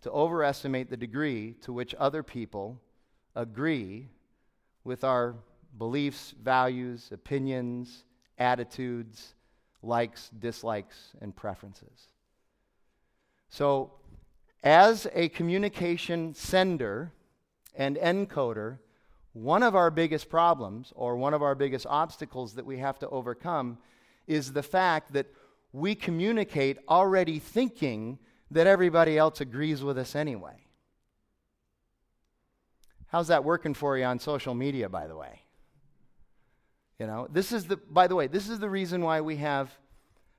to overestimate the degree to which other people agree with our beliefs, values, opinions, attitudes, likes, dislikes, and preferences. So, as a communication sender and encoder, one of our biggest problems or one of our biggest obstacles that we have to overcome is the fact that we communicate already thinking that everybody else agrees with us anyway. How's that working for you on social media, by the way? You know, this is the, by the way, this is the reason why we have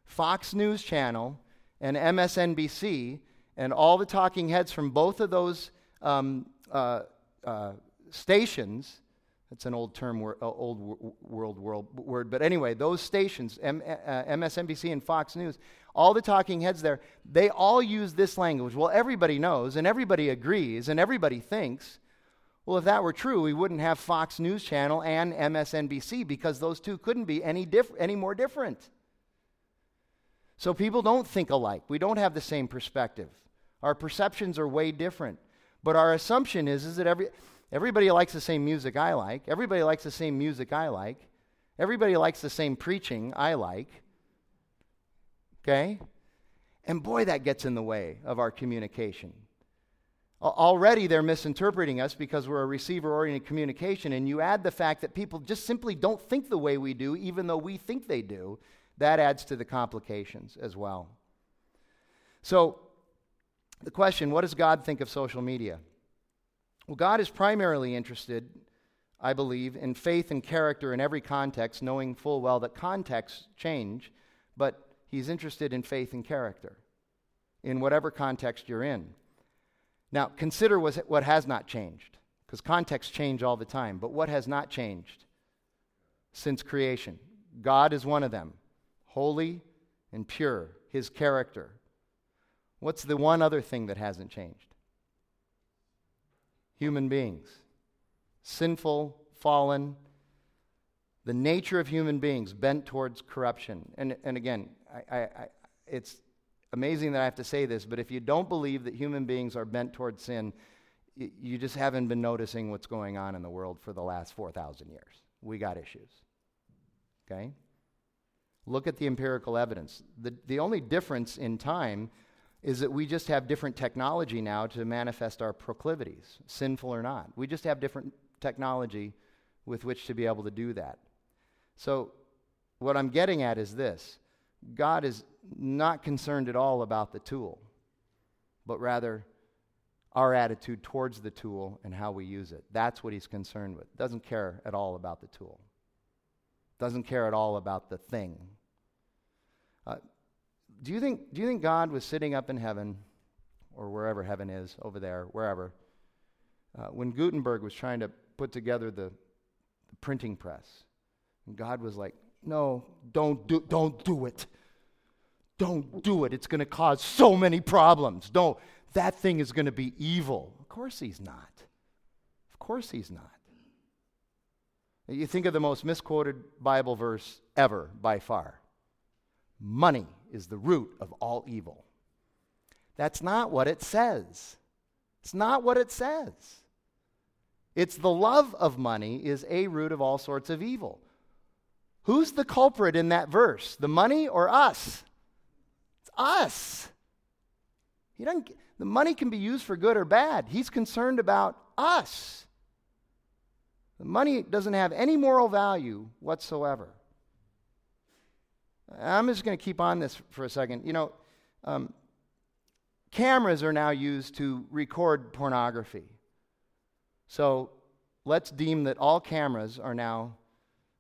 Fox News Channel and MSNBC and all the talking heads from both of those um, uh, uh, stations. That's an old term, uh, old world, world word. But anyway, those stations, uh, MSNBC and Fox News, all the talking heads there, they all use this language. Well, everybody knows and everybody agrees and everybody thinks. Well, if that were true, we wouldn't have Fox News Channel and MSNBC because those two couldn't be any, diff- any more different. So people don't think alike. We don't have the same perspective. Our perceptions are way different. But our assumption is, is that every, everybody likes the same music I like. Everybody likes the same music I like. Everybody likes the same preaching I like. Okay? And boy, that gets in the way of our communication. Already they're misinterpreting us because we're a receiver oriented communication, and you add the fact that people just simply don't think the way we do, even though we think they do. That adds to the complications as well. So, the question what does God think of social media? Well, God is primarily interested, I believe, in faith and character in every context, knowing full well that contexts change, but He's interested in faith and character in whatever context you're in. Now, consider what has not changed, because contexts change all the time. But what has not changed since creation? God is one of them, holy and pure, his character. What's the one other thing that hasn't changed? Human beings, sinful, fallen, the nature of human beings bent towards corruption. And, and again, I, I, I, it's amazing that I have to say this, but if you don't believe that human beings are bent towards sin, you just haven't been noticing what's going on in the world for the last 4,000 years. We got issues. Okay? Look at the empirical evidence. The, the only difference in time is that we just have different technology now to manifest our proclivities, sinful or not. We just have different technology with which to be able to do that. So, what I'm getting at is this God is not concerned at all about the tool, but rather our attitude towards the tool and how we use it. That's what he's concerned with. Doesn't care at all about the tool. Doesn't care at all about the thing. Do you think do you think God was sitting up in heaven or wherever heaven is over there, wherever, uh, when Gutenberg was trying to put together the, the printing press, and God was like, "No, don't do, don't do it. Don't do it. It's going to cause so many problems. Don't. That thing is going to be evil. Of course he's not. Of course he's not. You think of the most misquoted Bible verse ever by far money is the root of all evil. That's not what it says. It's not what it says. It's the love of money is a root of all sorts of evil. Who's the culprit in that verse? The money or us? It's us. He doesn't, the money can be used for good or bad. He's concerned about us. The money doesn't have any moral value whatsoever. I'm just going to keep on this for a second. You know, um, cameras are now used to record pornography. So let's deem that all cameras are now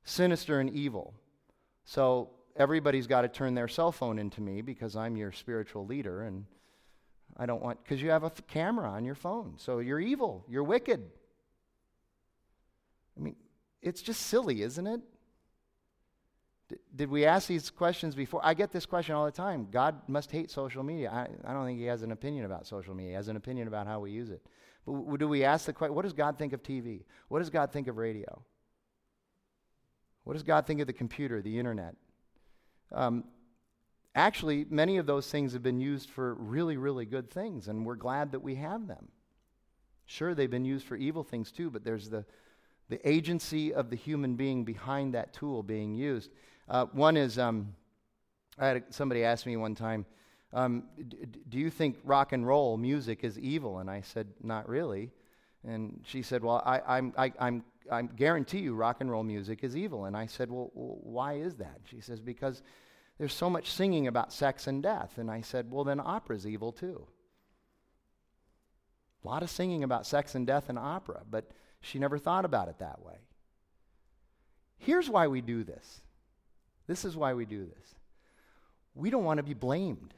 sinister and evil. So everybody's got to turn their cell phone into me because I'm your spiritual leader and I don't want, because you have a f- camera on your phone. So you're evil. You're wicked. I mean, it's just silly, isn't it? Did we ask these questions before? I get this question all the time. God must hate social media. I, I don't think he has an opinion about social media. He has an opinion about how we use it. But w- do we ask the question, what does God think of TV? What does God think of radio? What does God think of the computer, the internet? Um, actually, many of those things have been used for really, really good things, and we're glad that we have them. Sure, they've been used for evil things too, but there's the, the agency of the human being behind that tool being used. Uh, one is um, I had a, somebody ask me one time, um, d- Do you think rock and roll music is evil? And I said, Not really. And she said, Well, I, I'm, I, I'm I guarantee you rock and roll music is evil. And I said, well, why is that? She says, because there's so much singing about sex and death. And I said, well, then opera's evil too. A lot of singing about sex and death in opera, but she never thought about it that way. Here's why we do this. This is why we do this. We don't want to be blamed.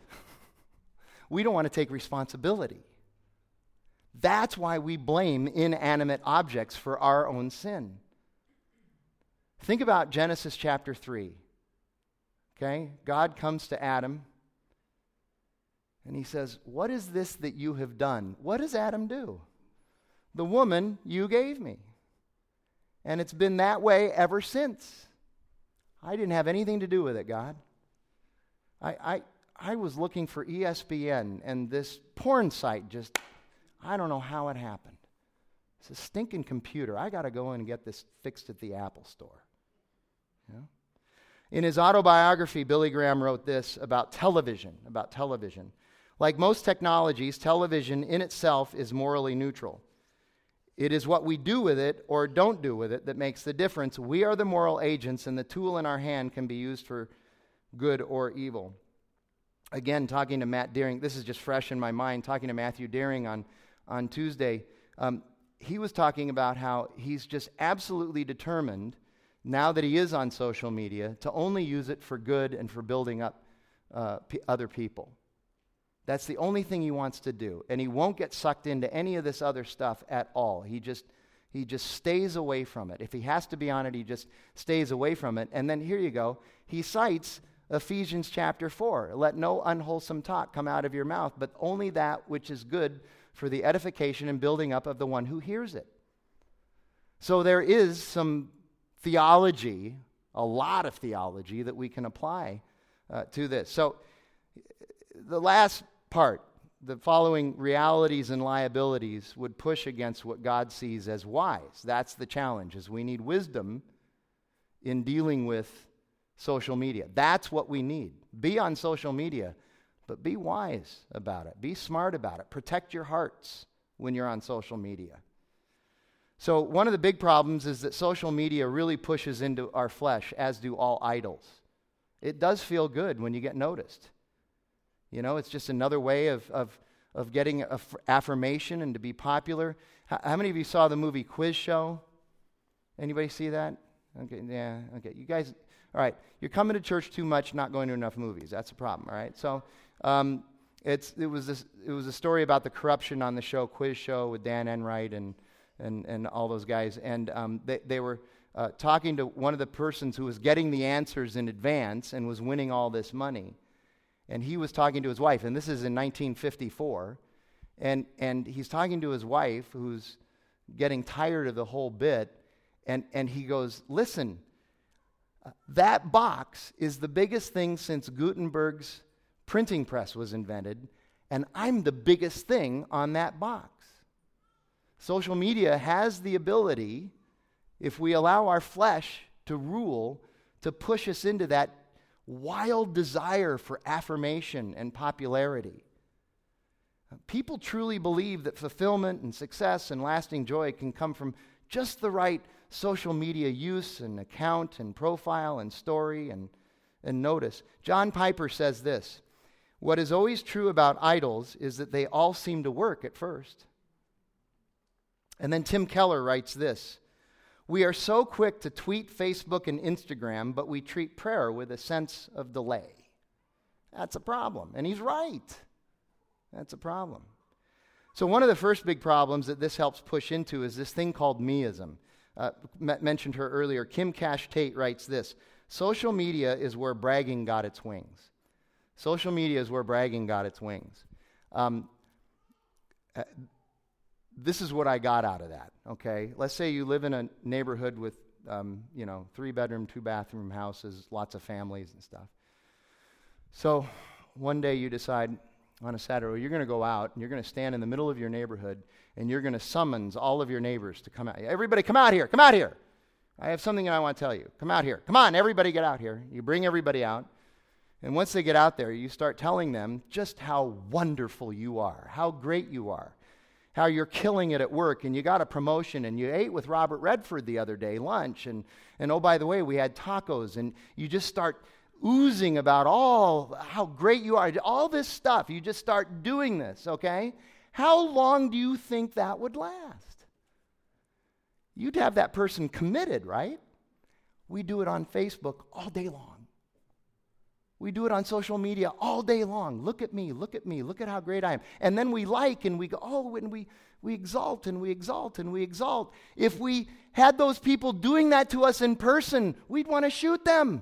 we don't want to take responsibility. That's why we blame inanimate objects for our own sin. Think about Genesis chapter 3. Okay? God comes to Adam and he says, What is this that you have done? What does Adam do? The woman you gave me. And it's been that way ever since. I didn't have anything to do with it, God. I, I, I was looking for ESPN, and this porn site just, I don't know how it happened. It's a stinking computer. I got to go in and get this fixed at the Apple store. In his autobiography, Billy Graham wrote this about television, about television. Like most technologies, television in itself is morally neutral. It is what we do with it or don't do with it that makes the difference. We are the moral agents, and the tool in our hand can be used for good or evil. Again, talking to Matt Deering, this is just fresh in my mind, talking to Matthew Deering on, on Tuesday, um, he was talking about how he's just absolutely determined, now that he is on social media, to only use it for good and for building up uh, p- other people. That's the only thing he wants to do. And he won't get sucked into any of this other stuff at all. He just he just stays away from it. If he has to be on it, he just stays away from it. And then here you go. He cites Ephesians chapter 4. Let no unwholesome talk come out of your mouth, but only that which is good for the edification and building up of the one who hears it. So there is some theology, a lot of theology that we can apply uh, to this. So the last part, the following realities and liabilities would push against what God sees as wise. That's the challenge is we need wisdom in dealing with social media. That's what we need. Be on social media, but be wise about it. Be smart about it. Protect your hearts when you're on social media. So, one of the big problems is that social media really pushes into our flesh, as do all idols. It does feel good when you get noticed. You know, it's just another way of, of, of getting affirmation and to be popular. How, how, many of you saw the movie Quiz Show? Anybody see that? Okay, yeah, okay. You guys, all right. You're coming to church too much, not going to enough movies. That's a problem, all right? So, um, it's, it, was this, it was a story about the corruption on the show, Quiz Show, with Dan Enright and, and, and all those guys. And um, they, they were uh, talking to one of the persons who was getting the answers in advance and was winning all this money and he was talking to his wife, and this is in 1954. And, and he's talking to his wife, who's getting tired of the whole bit, and, and he goes, Listen, that box is the biggest thing since Gutenberg's printing press was invented, and I'm the biggest thing on that box. Social media has the ability, if we allow our flesh to rule, to push us into that wild desire for affirmation and popularity. People truly believe that fulfillment and success and lasting joy can come from just the right social media use and account and profile and story and, and notice. John Piper says this What is always true about idols is that they all seem to work at first. And then Tim Keller writes this we are so quick to tweet Facebook and Instagram, but we treat prayer with a sense of delay. That's a problem. And he's right. That's a problem. So, one of the first big problems that this helps push into is this thing called meism. Uh, m- mentioned her earlier. Kim Cash Tate writes this Social media is where bragging got its wings. Social media is where bragging got its wings. Um, uh, this is what I got out of that, okay? Let's say you live in a neighborhood with, um, you know, three bedroom, two bathroom houses, lots of families and stuff. So one day you decide on a Saturday, you're going to go out and you're going to stand in the middle of your neighborhood and you're going to summons all of your neighbors to come out. Everybody, come out here, come out here. I have something I want to tell you. Come out here. Come on, everybody get out here. You bring everybody out. And once they get out there, you start telling them just how wonderful you are, how great you are how you're killing it at work and you got a promotion and you ate with Robert Redford the other day, lunch, and, and oh, by the way, we had tacos, and you just start oozing about all how great you are, all this stuff. You just start doing this, okay? How long do you think that would last? You'd have that person committed, right? We do it on Facebook all day long. We do it on social media all day long. Look at me, look at me, look at how great I am. And then we like and we go, oh, and we, we exalt and we exalt and we exalt. If we had those people doing that to us in person, we'd want to shoot them.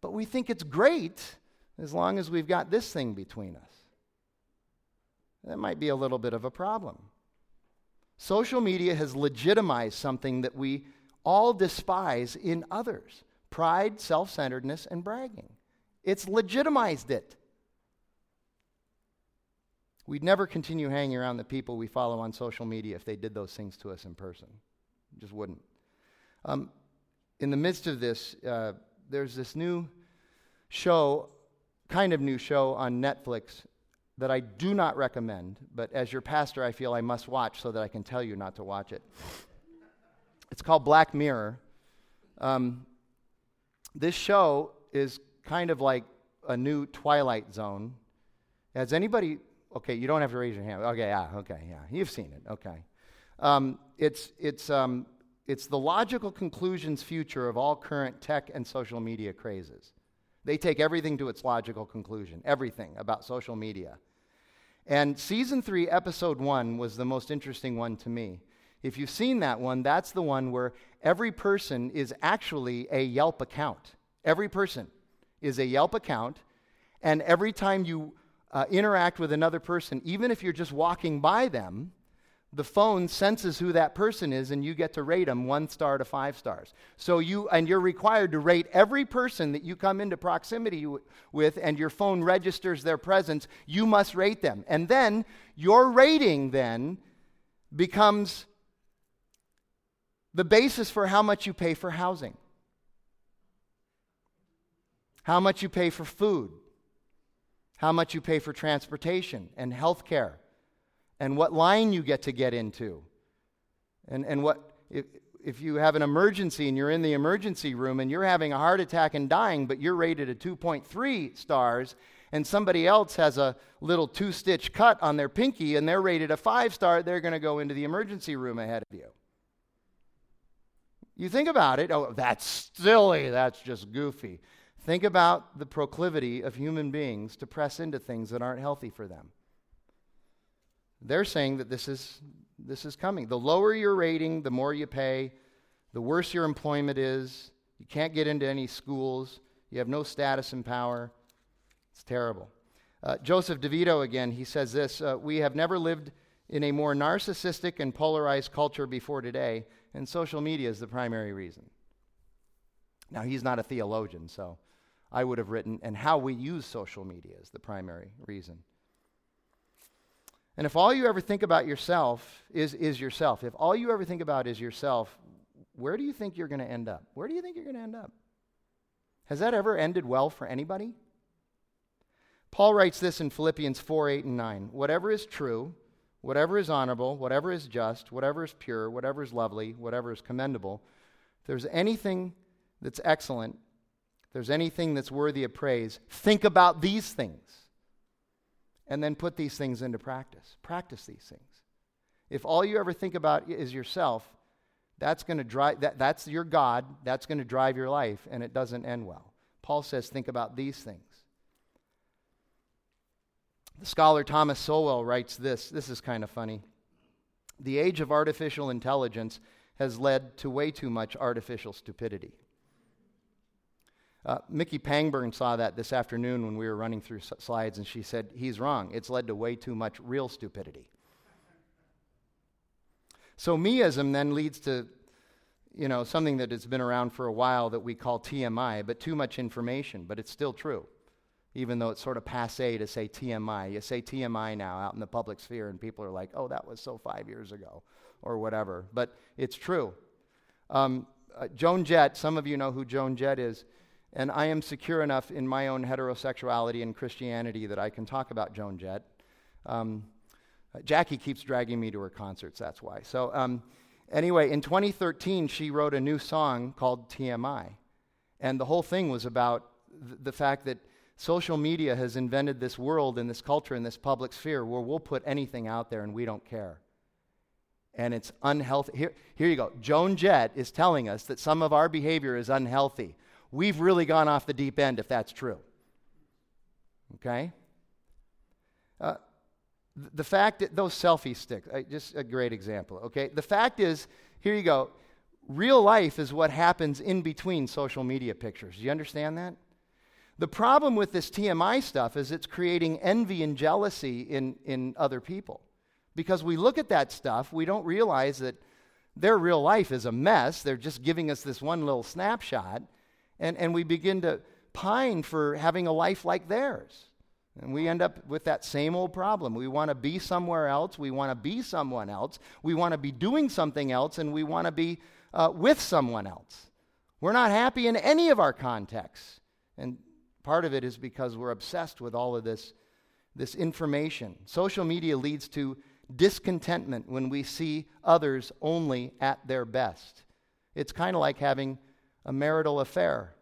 But we think it's great as long as we've got this thing between us. That might be a little bit of a problem. Social media has legitimized something that we all despise in others pride, self centeredness, and bragging. It's legitimized it. We'd never continue hanging around the people we follow on social media if they did those things to us in person. Just wouldn't. Um, in the midst of this, uh, there's this new show, kind of new show on Netflix that I do not recommend, but as your pastor, I feel I must watch so that I can tell you not to watch it. It's called Black Mirror. Um, this show is kind of like a new Twilight Zone. Has anybody, okay, you don't have to raise your hand. Okay, yeah, okay, yeah. You've seen it, okay. Um, it's, it's, um, it's the logical conclusions future of all current tech and social media crazes. They take everything to its logical conclusion, everything about social media. And season three, episode one, was the most interesting one to me. If you've seen that one, that's the one where every person is actually a Yelp account. Every person is a Yelp account, and every time you uh, interact with another person, even if you're just walking by them, the phone senses who that person is and you get to rate them one star to five stars so you and you're required to rate every person that you come into proximity w- with and your phone registers their presence you must rate them and then your rating then becomes the basis for how much you pay for housing, how much you pay for food, how much you pay for transportation and health care, and what line you get to get into. And, and what, if, if you have an emergency and you're in the emergency room and you're having a heart attack and dying, but you're rated a 2.3 stars, and somebody else has a little two stitch cut on their pinky and they're rated a five star, they're going to go into the emergency room ahead of you. You think about it, oh, that's silly, that's just goofy. Think about the proclivity of human beings to press into things that aren't healthy for them. They're saying that this is, this is coming. The lower your rating, the more you pay, the worse your employment is. You can't get into any schools, you have no status and power. It's terrible. Uh, Joseph DeVito, again, he says this uh, We have never lived in a more narcissistic and polarized culture before today and social media is the primary reason. Now, he's not a theologian, so I would have written, and how we use social media is the primary reason. And if all you ever think about yourself is, is yourself, if all you ever think about is yourself, where do you think you're going to end up? Where do you think you're going to end up? Has that ever ended well for anybody? Paul writes this in Philippians 4 8 and 9. Whatever is true, whatever is honorable, whatever is just, whatever is pure, whatever is lovely, whatever is commendable, if there's anything that's excellent, if there's anything that's worthy of praise, think about these things. And then put these things into practice. Practice these things. If all you ever think about is yourself, that's going to drive that, that's your God, that's going to drive your life, and it doesn't end well. Paul says, think about these things. The scholar Thomas Sowell writes this. This is kind of funny. The age of artificial intelligence has led to way too much artificial stupidity. Uh, Mickey Pangburn saw that this afternoon when we were running through s- slides, and she said, He's wrong. It's led to way too much real stupidity. So, meism then leads to you know, something that has been around for a while that we call TMI, but too much information, but it's still true even though it's sort of passe to say TMI. You say TMI now out in the public sphere, and people are like, oh, that was so five years ago, or whatever. But it's true. Um, uh, Joan Jett, some of you know who Joan Jett is, and I am secure enough in my own heterosexuality and Christianity that I can talk about Joan Jett. Um, uh, Jackie keeps dragging me to her concerts, that's why. So, um, anyway, in 2013, she wrote a new song called TMI. And the whole thing was about th- the fact that Social media has invented this world and this culture and this public sphere where we'll put anything out there and we don't care. And it's unhealthy. Here, here you go. Joan Jett is telling us that some of our behavior is unhealthy. we've really gone off the deep end if that's true. Okay? Uh, the fact that those selfie sticks, just a great example, okay? The fact is, here you go, real life is what happens in between social media pictures. Do you understand that? The problem with this TMI stuff is it's creating envy and jealousy in, in other people. Because we look at that stuff, we don't realize that their real life is a mess. They're just giving us this one little snapshot. And, and we begin to pine for having a life like theirs. And we end up with that same old problem. We want to be somewhere else. We want to be someone else. We want to be doing something else, and we want to be uh, with someone else. We're not happy in any of our contexts. And part of it is because we're obsessed with all of this, this information. Social media leads to discontentment when we see others only at their best. It's kind of like having a marital affair.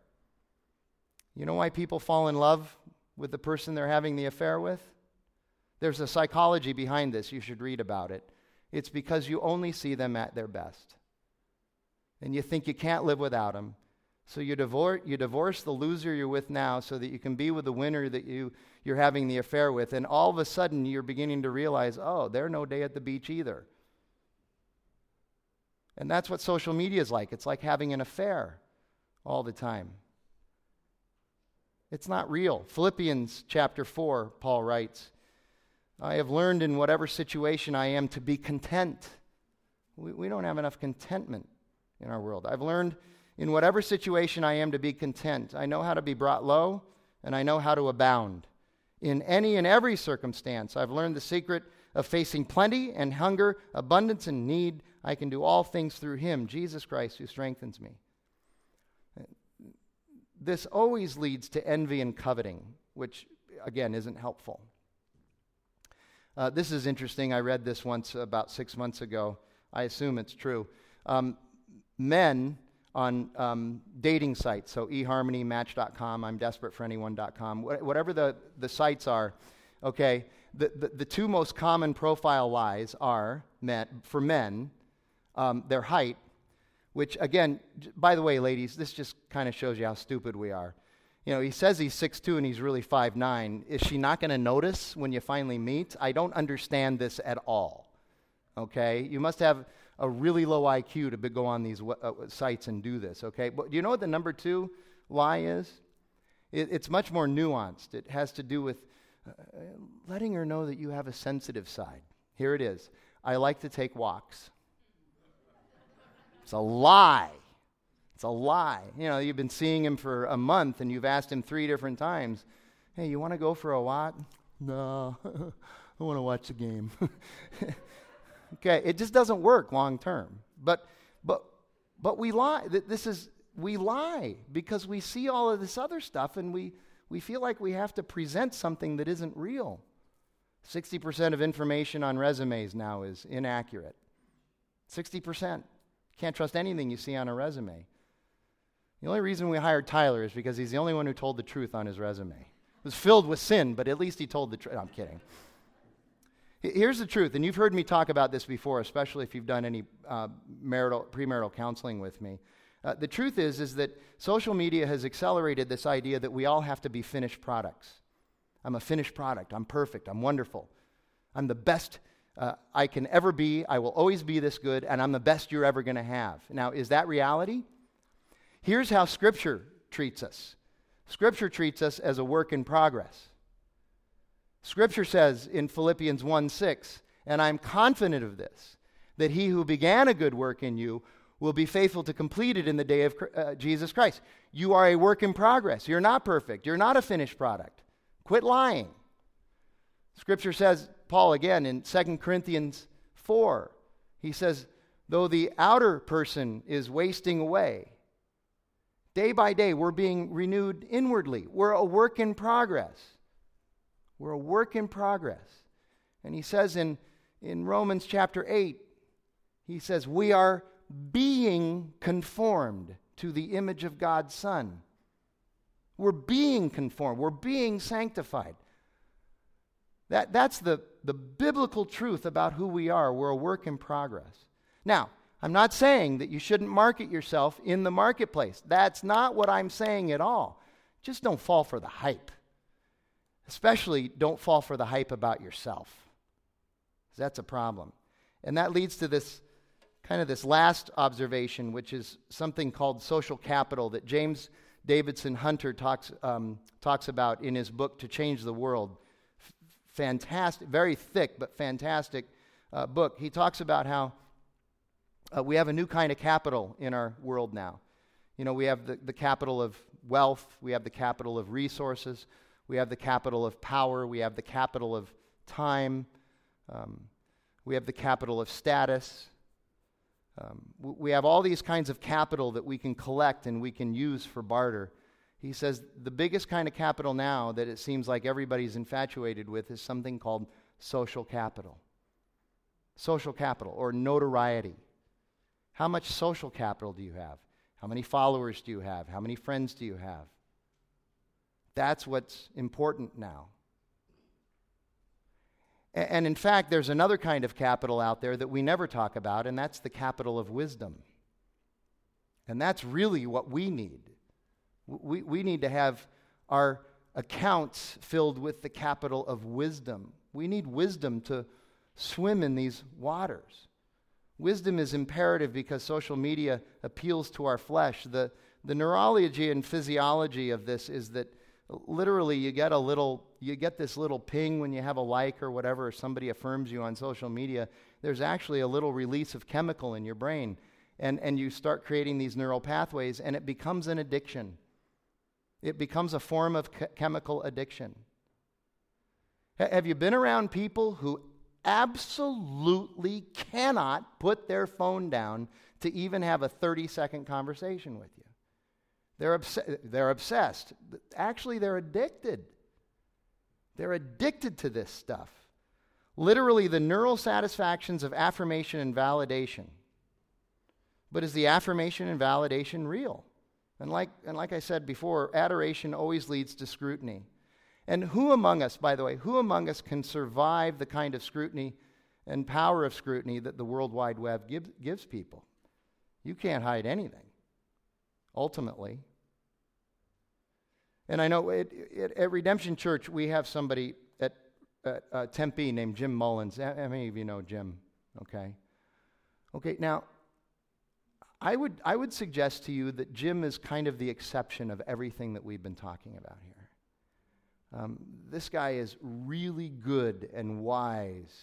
You know why people fall in love with the person they're having the affair with? There's a psychology behind this. You should read about it. It's because you only see them at their best. And you think you can't live without them. So you divorce, you divorce the loser you're with now so that you can be with the winner that you, you're having the affair with. And all of a sudden, you're beginning to realize, oh, they're no day at the beach either. And that's what social media is like. It's like having an affair all the time. It's not real. Philippians chapter 4, Paul writes, I have learned in whatever situation I am to be content. We, we don't have enough contentment in our world. I've learned in whatever situation I am to be content. I know how to be brought low, and I know how to abound. In any and every circumstance, I've learned the secret of facing plenty and hunger, abundance and need. I can do all things through Him, Jesus Christ, who strengthens me this always leads to envy and coveting, which, again, isn't helpful. Uh, this is interesting. I read this once about six months ago. I assume it's true. Um, men on um, dating sites, so eHarmony, Match.com, I'm desperate for anyone.com, wh- whatever the, the sites are, okay, the, the, the, two most common profile lies are for men, um, their height which, again, by the way, ladies, this just kind of shows you how stupid we are. You know, he says he's 6'2 and he's really 5'9. Is she not going to notice when you finally meet? I don't understand this at all. Okay? You must have a really low IQ to go on these uh, sites and do this. Okay? But do you know what the number two lie is? It, it's much more nuanced. It has to do with uh, letting her know that you have a sensitive side. Here it is I like to take walks. It's a lie. It's a lie. You know, you've been seeing him for a month and you've asked him three different times, hey, you want to go for a walk? No, <laughs> I want to watch the game. <laughs> okay, it just doesn't work long term. But, but, but we lie. This is, we lie because we see all of this other stuff and we, we feel like we have to present something that isn't real. 60% of information on resumes now is inaccurate. 60%. Can't trust anything you see on a resume. The only reason we hired Tyler is because he's the only one who told the truth on his resume. It was filled with sin, but at least he told the truth. No, I'm kidding. Here's the truth, and you've heard me talk about this before, especially if you've done any uh, marital, premarital counseling with me. Uh, the truth is, is that social media has accelerated this idea that we all have to be finished products. I'm a finished product. I'm perfect. I'm wonderful. I'm the best uh, I can ever be. I will always be this good, and I'm the best you're ever going to have. Now, is that reality? Here's how Scripture treats us Scripture treats us as a work in progress. Scripture says in Philippians 1 6, and I'm confident of this, that he who began a good work in you will be faithful to complete it in the day of uh, Jesus Christ. You are a work in progress. You're not perfect. You're not a finished product. Quit lying. Scripture says, Paul again in 2 Corinthians 4, he says, though the outer person is wasting away, day by day we're being renewed inwardly. We're a work in progress. We're a work in progress. And he says in, in Romans chapter 8, he says, We are being conformed to the image of God's Son. We're being conformed, we're being sanctified. That, that's the, the biblical truth about who we are. We're a work in progress. Now, I'm not saying that you shouldn't market yourself in the marketplace. That's not what I'm saying at all. Just don't fall for the hype. Especially don't fall for the hype about yourself. That's a problem. And that leads to this kind of this last observation, which is something called social capital that James Davison Hunter talks, um, talks about in his book, To Change the World. F- fantastic, very thick, but fantastic uh, book. He talks about how uh, we have a new kind of capital in our world now. You know, we have the, the capital of wealth, we have the capital of resources, we have the capital of power, we have the capital of time, um, we have the capital of status. Um, we have all these kinds of capital that we can collect and we can use for barter. He says the biggest kind of capital now that it seems like everybody's infatuated with is something called social capital. Social capital or notoriety. How much social capital do you have? How many followers do you have? How many friends do you have? That's what's important now. And in fact, there's another kind of capital out there that we never talk about, and that's the capital of wisdom. And that's really what we need. We, we need to have our accounts filled with the capital of wisdom. We need wisdom to swim in these waters. Wisdom is imperative because social media appeals to our flesh. The, the neurology and physiology of this is that literally you get a little you get this little ping when you have a like or whatever or somebody affirms you on social media there's actually a little release of chemical in your brain. And, and you start creating these neural pathways and it becomes an addiction. It becomes a form of chemical addiction. Have you been around people who absolutely cannot put their phone down to even have a 30 second conversation with you. They're, obs- they're obsessed. Actually, they're addicted. They're addicted to this stuff. Literally, the neural satisfactions of affirmation and validation. But is the affirmation and validation real? And like, and like I said before, adoration always leads to scrutiny. And who among us, by the way, who among us can survive the kind of scrutiny and power of scrutiny that the World Wide Web gives, gives people? You can't hide anything, ultimately. And I know it, it, at Redemption Church, we have somebody at, at uh, Tempe named Jim Mullins. How many of you know Jim? Okay. Okay, now, I would, I would suggest to you that Jim is kind of the exception of everything that we've been talking about here. Um, this guy is really good and wise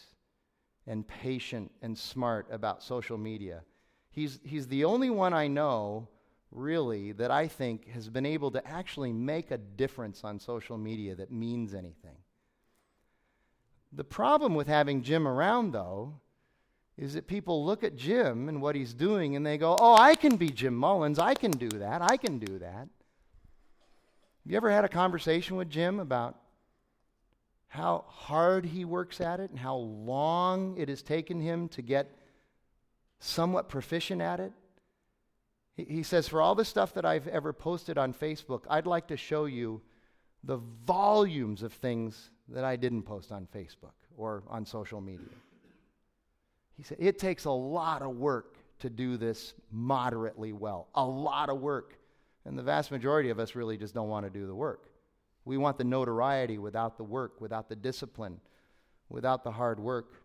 and patient and smart about social media. He's, he's the only one I know, really, that I think has been able to actually make a difference on social media that means anything. The problem with having Jim around, though, is that people look at Jim and what he's doing and they go, Oh, I can be Jim Mullins. I can do that. I can do that. Have you ever had a conversation with Jim about how hard he works at it and how long it has taken him to get somewhat proficient at it? He, says, For all the stuff that I've ever posted on Facebook, I'd like to show you the volumes of things that I didn't post on Facebook or on social media. He said, It takes a lot of work to do this moderately well, a lot of work. And the vast majority of us really just don't want to do the work. We want the notoriety without the work, without the discipline, without the hard work.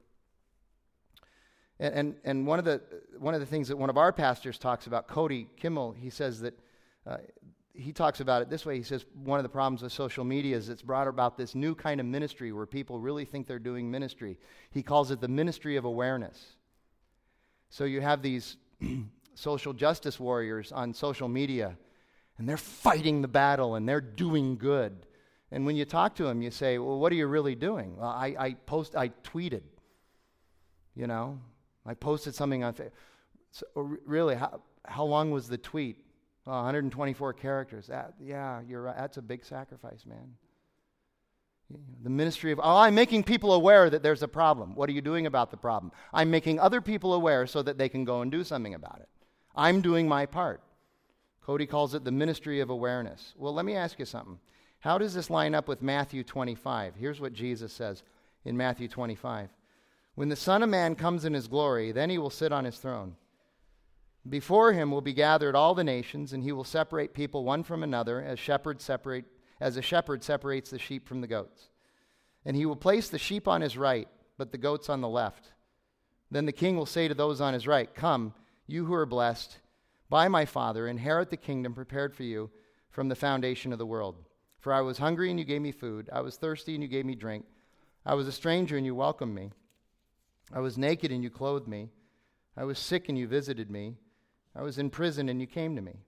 And, and, and one, of the, one of the things that one of our pastors talks about, Cody Kimmel, he says that uh, he talks about it this way. He says one of the problems with social media is it's brought about this new kind of ministry where people really think they're doing ministry. He calls it the ministry of awareness. So you have these <clears throat> social justice warriors on social media and they're fighting the battle and they're doing good. And when you talk to them, you say, Well, what are you really doing? Well, I, I post, I tweeted. You know, I posted something on Facebook. So, oh, really, how, how long was the tweet? 124 characters. That, yeah, you're right. That's a big sacrifice, man. The ministry of, oh, I'm making people aware that there's a problem. What are you doing about the problem? I'm making other people aware so that they can go and do something about it. I'm doing my part. Cody calls it the ministry of awareness. Well, let me ask you something. How does this line up with Matthew 25? Here's what Jesus says in Matthew 25 When the Son of Man comes in his glory, then he will sit on his throne. Before him will be gathered all the nations, and he will separate people one from another, as separate, as a shepherd separates the sheep from the goats. And he will place the sheep on his right, but the goats on the left. Then the king will say to those on his right, Come, you who are blessed by my Father, inherit the kingdom prepared for you from the foundation of the world. For I was hungry, and you gave me food. I was thirsty, and you gave me drink. I was a stranger, and you welcomed me. I was naked, and you clothed me. I was sick, and you visited me. I was in prison and you came to me.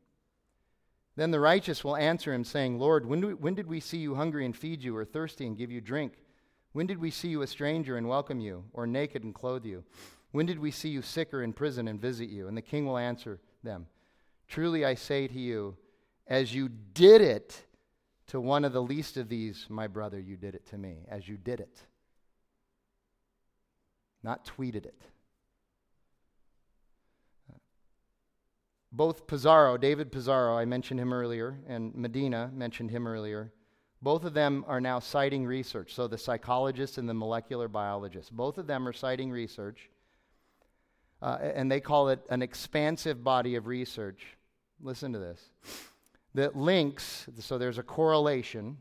Then the righteous will answer him, saying, Lord, when, we, when did we see you hungry and feed you, or thirsty and give you drink? When did we see you a stranger and welcome you, or naked and clothe you? When did we see you sick or in prison and visit you? And the king will answer them, Truly I say to you, as you did it to one of the least of these, my brother, you did it to me, as you did it. Not tweeted it. both Pizarro, David Pizarro, I mentioned him earlier, and Medina mentioned him earlier. Both of them are now citing research. So the psychologist and the molecular biologist, both of them are citing research, uh, and they call it an expansive body of research. Listen to this that links, so there's a correlation,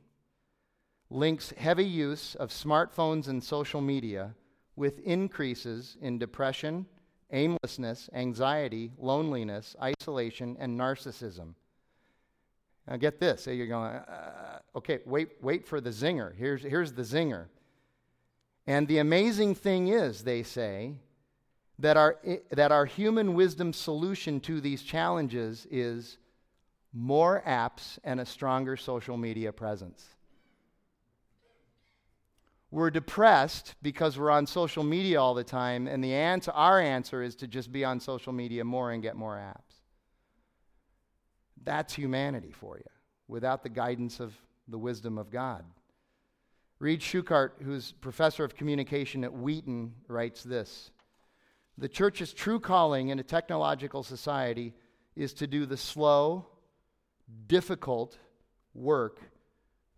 links heavy use of smartphones and social media with increases in depression aimlessness, anxiety, loneliness, isolation, and narcissism. Now, get this. You're going, uh, okay, wait, wait for the zinger. Here's, here's the zinger. And the amazing thing is, they say, that our, that our human wisdom solution to these challenges is more apps and a stronger social media presence. We're depressed because we're on social media all the time, and the answer, our answer is to just be on social media more and get more apps. That's humanity for you, without the guidance of the wisdom of God. Read Schuchardt, who's professor of communication at Wheaton, writes this The church's true calling in a technological society is to do the slow, difficult work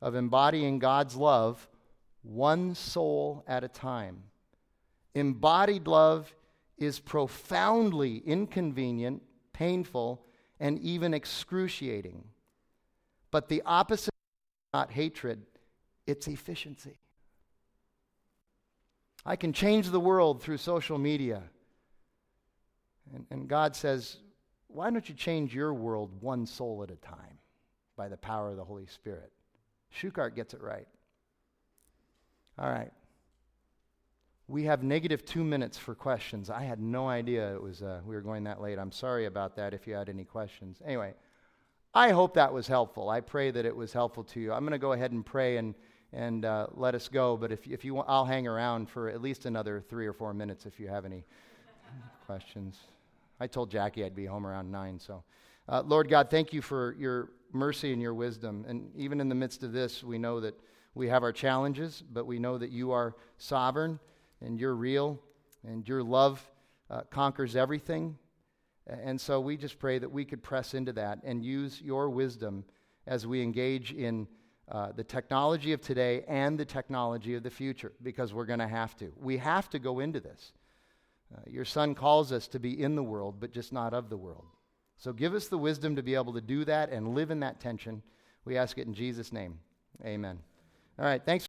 of embodying God's love one soul at a time. Embodied love is profoundly inconvenient, painful, and even excruciating. But the opposite is not hatred, it's efficiency. I can change the world through social media. And, and, God says, why don't you change your world one soul at a time by the power of the Holy Spirit? Schuchardt gets it right. All right. We have negative two minutes for questions. I had no idea it was uh, we were going that late. I'm sorry about that if you had any questions. Anyway, I hope that was helpful. I pray that it was helpful to you. I'm going to go ahead and pray and, and uh, let us go. But if, if you want, I'll hang around for at least another three or four minutes if you have any <laughs> questions. I told Jackie I'd be home around nine. So, uh, Lord God, thank you for your mercy and your wisdom. And even in the midst of this, we know that we have our challenges, but we know that you are sovereign and you're real and your love uh, conquers everything. And so we just pray that we could press into that and use your wisdom as we engage in uh, the technology of today and the technology of the future because we're going to have to. We have to go into this. Uh, your son calls us to be in the world, but just not of the world. So give us the wisdom to be able to do that and live in that tension. We ask it in Jesus' name. Amen. All right, thanks.